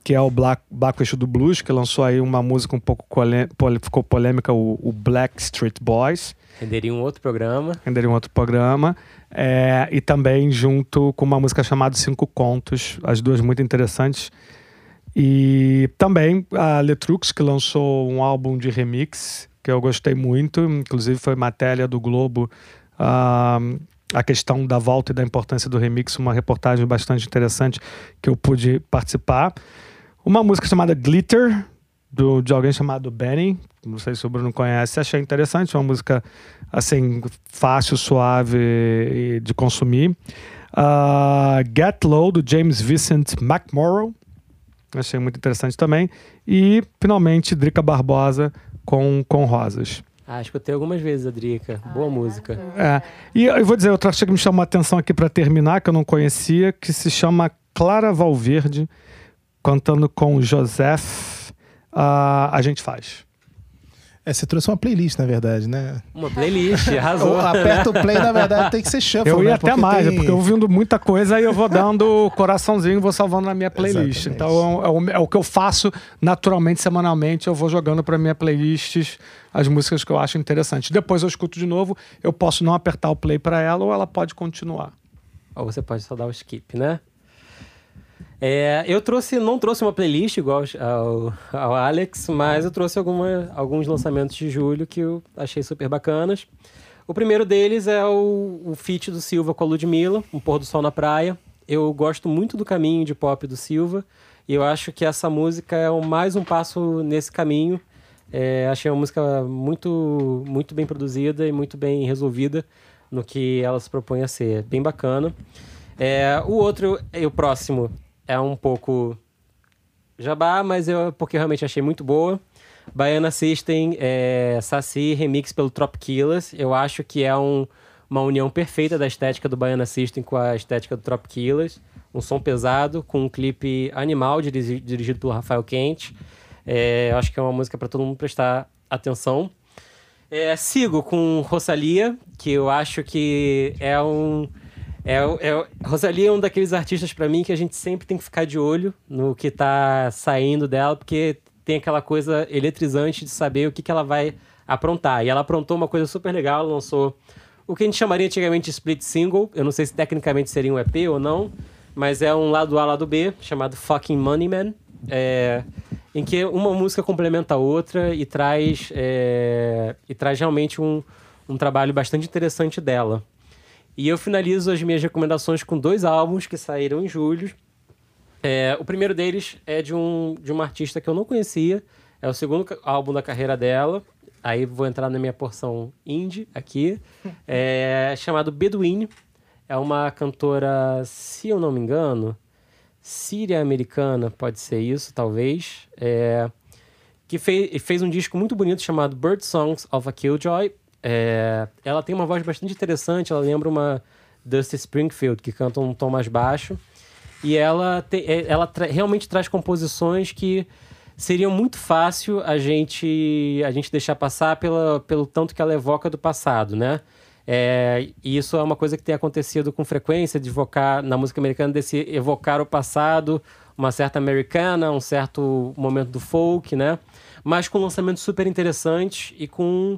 que é o Black, Blackfish do Blues, que lançou aí uma música um pouco pole- ficou polêmica, o, o Black Street Boys renderia um outro programa. renderia um outro programa. É, e também junto com uma música chamada Cinco Contos, as duas muito interessantes. E também a Letrux, que lançou um álbum de remix, que eu gostei muito, inclusive foi matéria do Globo. ah, a questão da volta e da importância do remix, uma reportagem bastante interessante que eu pude participar. Uma música chamada Glitter, do, de alguém chamado Benny. Não sei se o Bruno conhece. Achei interessante. Uma música assim, fácil, suave de consumir. Uh, Get Low, do James Vincent McMorrow. Achei muito interessante também. E, finalmente, Drica Barbosa com, com Rosas. Ah, escutei algumas vezes a Drica. Boa música. É. E eu vou dizer outra coisa que me chamou a atenção aqui para terminar, que eu não conhecia, que se chama Clara Valverde, cantando com Joseph. Uh, a gente faz. É, você trouxe uma playlist, na verdade, né? Uma playlist, (laughs) arrasou. Aperta o play, na verdade, tem que ser shuffle, Eu ia né? até Porque mais, tem... é porque eu ouvindo muita coisa aí eu vou dando coraçãozinho, vou salvando na minha playlist. Exatamente. Então é o, é o que eu faço naturalmente, semanalmente, eu vou jogando para minha playlist as músicas que eu acho interessantes. Depois eu escuto de novo, eu posso não apertar o play para ela ou ela pode continuar. Ou você pode só dar o skip, né? É, eu trouxe, não trouxe uma playlist igual ao, ao Alex, mas eu trouxe alguma, alguns lançamentos de julho que eu achei super bacanas. O primeiro deles é o, o feat do Silva com a Ludmilla, Um Pôr do Sol na Praia. Eu gosto muito do caminho de pop do Silva e eu acho que essa música é mais um passo nesse caminho. É, achei uma música muito, muito bem produzida e muito bem resolvida no que ela se propõe a ser. Bem bacana. É, o outro, o próximo, é um pouco jabá, mas eu porque eu realmente achei muito boa. Baiana System, é, Saci, remix pelo Trop Killers. Eu acho que é um- uma união perfeita da estética do Baiana System com a estética do Trop Killers. Um som pesado, com um clipe animal dirigi- dirigido pelo Rafael Quente. É, eu acho que é uma música para todo mundo prestar atenção. É, sigo com Rosalia, que eu acho que é um. É, é, Rosalia é um daqueles artistas pra mim que a gente sempre tem que ficar de olho no que tá saindo dela, porque tem aquela coisa eletrizante de saber o que, que ela vai aprontar. E ela aprontou uma coisa super legal, ela lançou o que a gente chamaria antigamente de split single. Eu não sei se tecnicamente seria um EP ou não, mas é um lado A, lado B, chamado Fucking Money Man. É, em que uma música complementa a outra e traz, é, e traz realmente um, um trabalho bastante interessante dela. E eu finalizo as minhas recomendações com dois álbuns que saíram em julho. É, o primeiro deles é de, um, de uma artista que eu não conhecia. É o segundo álbum da carreira dela. Aí vou entrar na minha porção indie aqui. (laughs) É chamado Bedouin. É uma cantora, se eu não me engano, síria-americana, pode ser isso, talvez. É, que fez, fez um disco muito bonito chamado Bird Songs of a Killjoy. É, ela tem uma voz bastante interessante, ela lembra uma Dusty Springfield, que canta um tom mais baixo. E ela, te- é, ela tra- realmente traz composições que seriam muito fácil a gente, a gente deixar passar pela, pelo tanto que ela evoca do passado, né? É, e isso é uma coisa que tem acontecido com frequência, de evocar, na música americana, desse evocar o passado, uma certa americana, um certo momento do folk, né? Mas com lançamentos super interessantes e com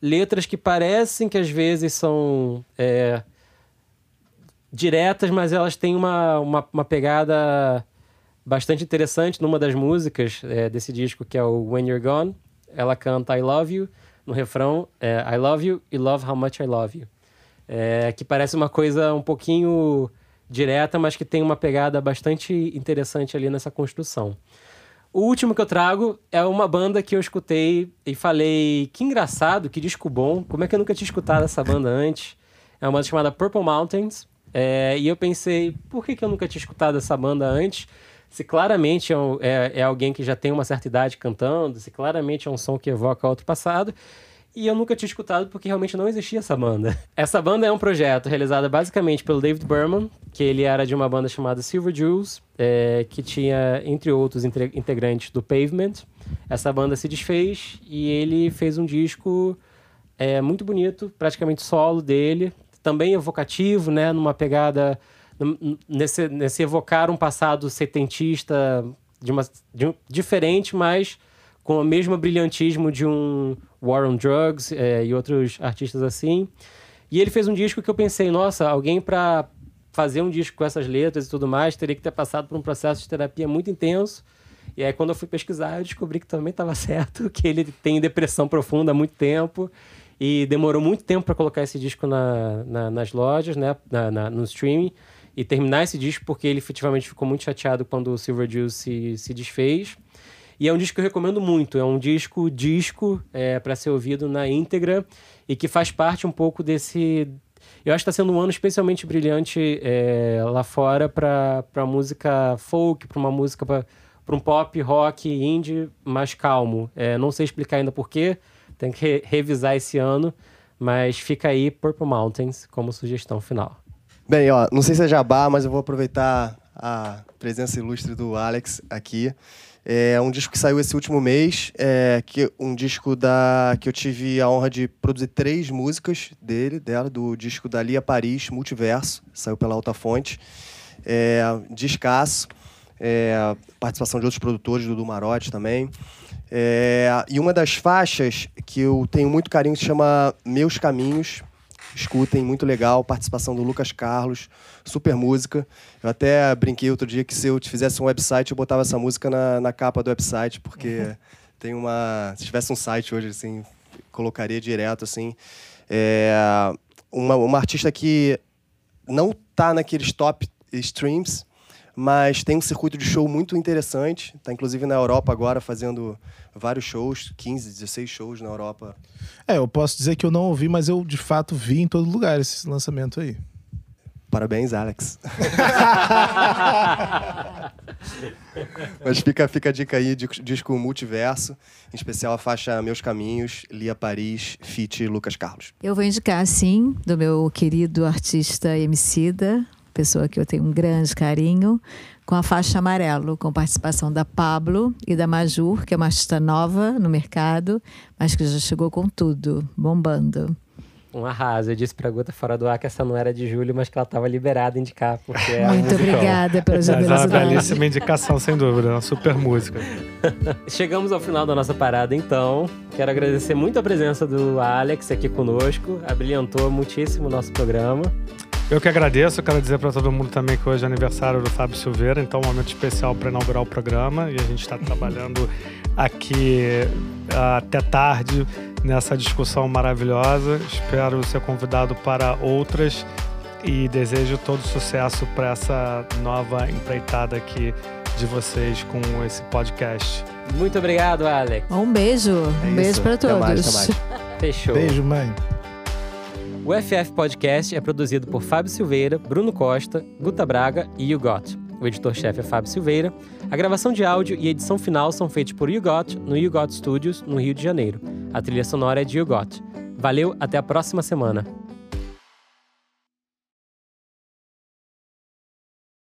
letras que parecem que às vezes são é, diretas, mas elas têm uma, uma, uma pegada bastante interessante numa das músicas é, desse disco, que é o When You're Gone. Ela canta I Love You, no refrão é I Love You e Love How Much I Love You. É, que parece uma coisa um pouquinho direta, mas que tem uma pegada bastante interessante ali nessa construção. O último que eu trago é uma banda que eu escutei e falei, que engraçado, que disco bom, como é que eu nunca tinha escutado essa banda antes? É uma banda chamada Purple Mountains, é, e eu pensei, por que, que eu nunca tinha escutado essa banda antes? Se claramente é, é- é alguém que já tem uma certa idade cantando, se claramente é um som que evoca outro passado, e eu nunca tinha escutado porque realmente não existia essa banda. (laughs) Essa banda é um projeto realizado basicamente pelo David Berman, que ele era de uma banda chamada Silver Jules, é, que tinha, entre outros, integrantes do Pavement. Essa banda se desfez e ele fez um disco é, muito bonito, praticamente solo dele, também evocativo, né, numa pegada nesse, nesse evocar um passado setentista de uma, de um- diferente, mas com o mesmo brilhantismo de um War on Drugs é, e outros artistas assim. E ele fez um disco que eu pensei, nossa, alguém para fazer um disco com essas letras e tudo mais teria que ter passado por um processo de terapia muito intenso. E aí, quando eu fui pesquisar, eu descobri que também estava (laughs) certo, que ele tem depressão profunda há muito tempo. E demorou muito tempo para colocar esse disco na, na- nas lojas, né? Na, no streaming. E terminar esse disco, porque ele efetivamente ficou muito chateado quando o Silver Juice se, se desfez. E é um disco que eu recomendo muito. É um disco disco é, para ser ouvido na íntegra e que faz parte um pouco desse. Eu acho que está sendo um ano especialmente brilhante é, lá fora para música folk, para uma música para um pop, rock, indie mais calmo. É, não sei explicar ainda porquê, tem que re revisar esse ano, mas fica aí Purple Mountains como sugestão final. Bem, ó, não sei se é jabá, mas eu vou aproveitar a presença ilustre do Alex aqui. É um disco que saiu esse último mês, é que um disco da que eu tive a honra de produzir três músicas dele, dela, do disco da Lia Paris, Multiverso, saiu pela Alta Fonte. É, descasso, é, participação de outros produtores, do Marotti também. É, e uma das faixas que eu tenho muito carinho se chama Meus Caminhos, Escutem, muito legal. Participação do Lucas Carlos, super música. Eu até brinquei outro dia que se eu fizesse um website, eu botava essa música na, na capa do website, porque uhum. tem uma. Se tivesse um site hoje, assim, colocaria direto, assim. É, uma, uma artista que não tá naqueles top streams, mas tem um circuito de show muito interessante. Está inclusive na Europa agora fazendo vários shows, 15, 16 shows na Europa. É, eu posso dizer que eu não ouvi, mas eu de fato vi em todo lugar esse lançamento aí. Parabéns, Alex. (laughs) Mas fica, fica a dica aí, disco multiverso, em especial a faixa Meus Caminhos, Lia Paris, Fit Lucas Carlos. Eu vou indicar, sim, do meu querido artista Emicida, pessoa que eu tenho um grande carinho, com a faixa amarelo, com participação da Pablo e da Majur, que é uma artista nova no mercado, mas que já chegou com tudo, bombando. Um arraso. Eu disse pra Guta fora do ar que essa não era de julho, mas que ela estava liberada a indicar, porque é (laughs) Muito obrigada pela generosidade. É uma belíssima indicação, sem dúvida. Uma super música. (laughs) Chegamos ao final da nossa parada, então. Quero agradecer muito a presença do Alex aqui conosco. Abrilhantou muitíssimo o nosso programa. Eu que agradeço, quero dizer para todo mundo também que hoje é aniversário do Fábio Silveira, então é um momento especial para inaugurar o programa e a gente está trabalhando aqui até tarde nessa discussão maravilhosa. Espero ser convidado para outras e desejo todo sucesso para essa nova empreitada aqui de vocês com esse podcast. Muito obrigado, Alex. Um beijo. É um beijo para todos. Até mais, até mais. Fechou. Beijo, mãe. O FF Podcast é produzido por Fábio Silveira, Bruno Costa, Guta Braga e YouGot. O editor-chefe é Fábio Silveira. A gravação de áudio e edição final são feitos por YouGot no YouGot Studios, no Rio de Janeiro. A trilha sonora é de YouGot. Valeu, até a próxima semana.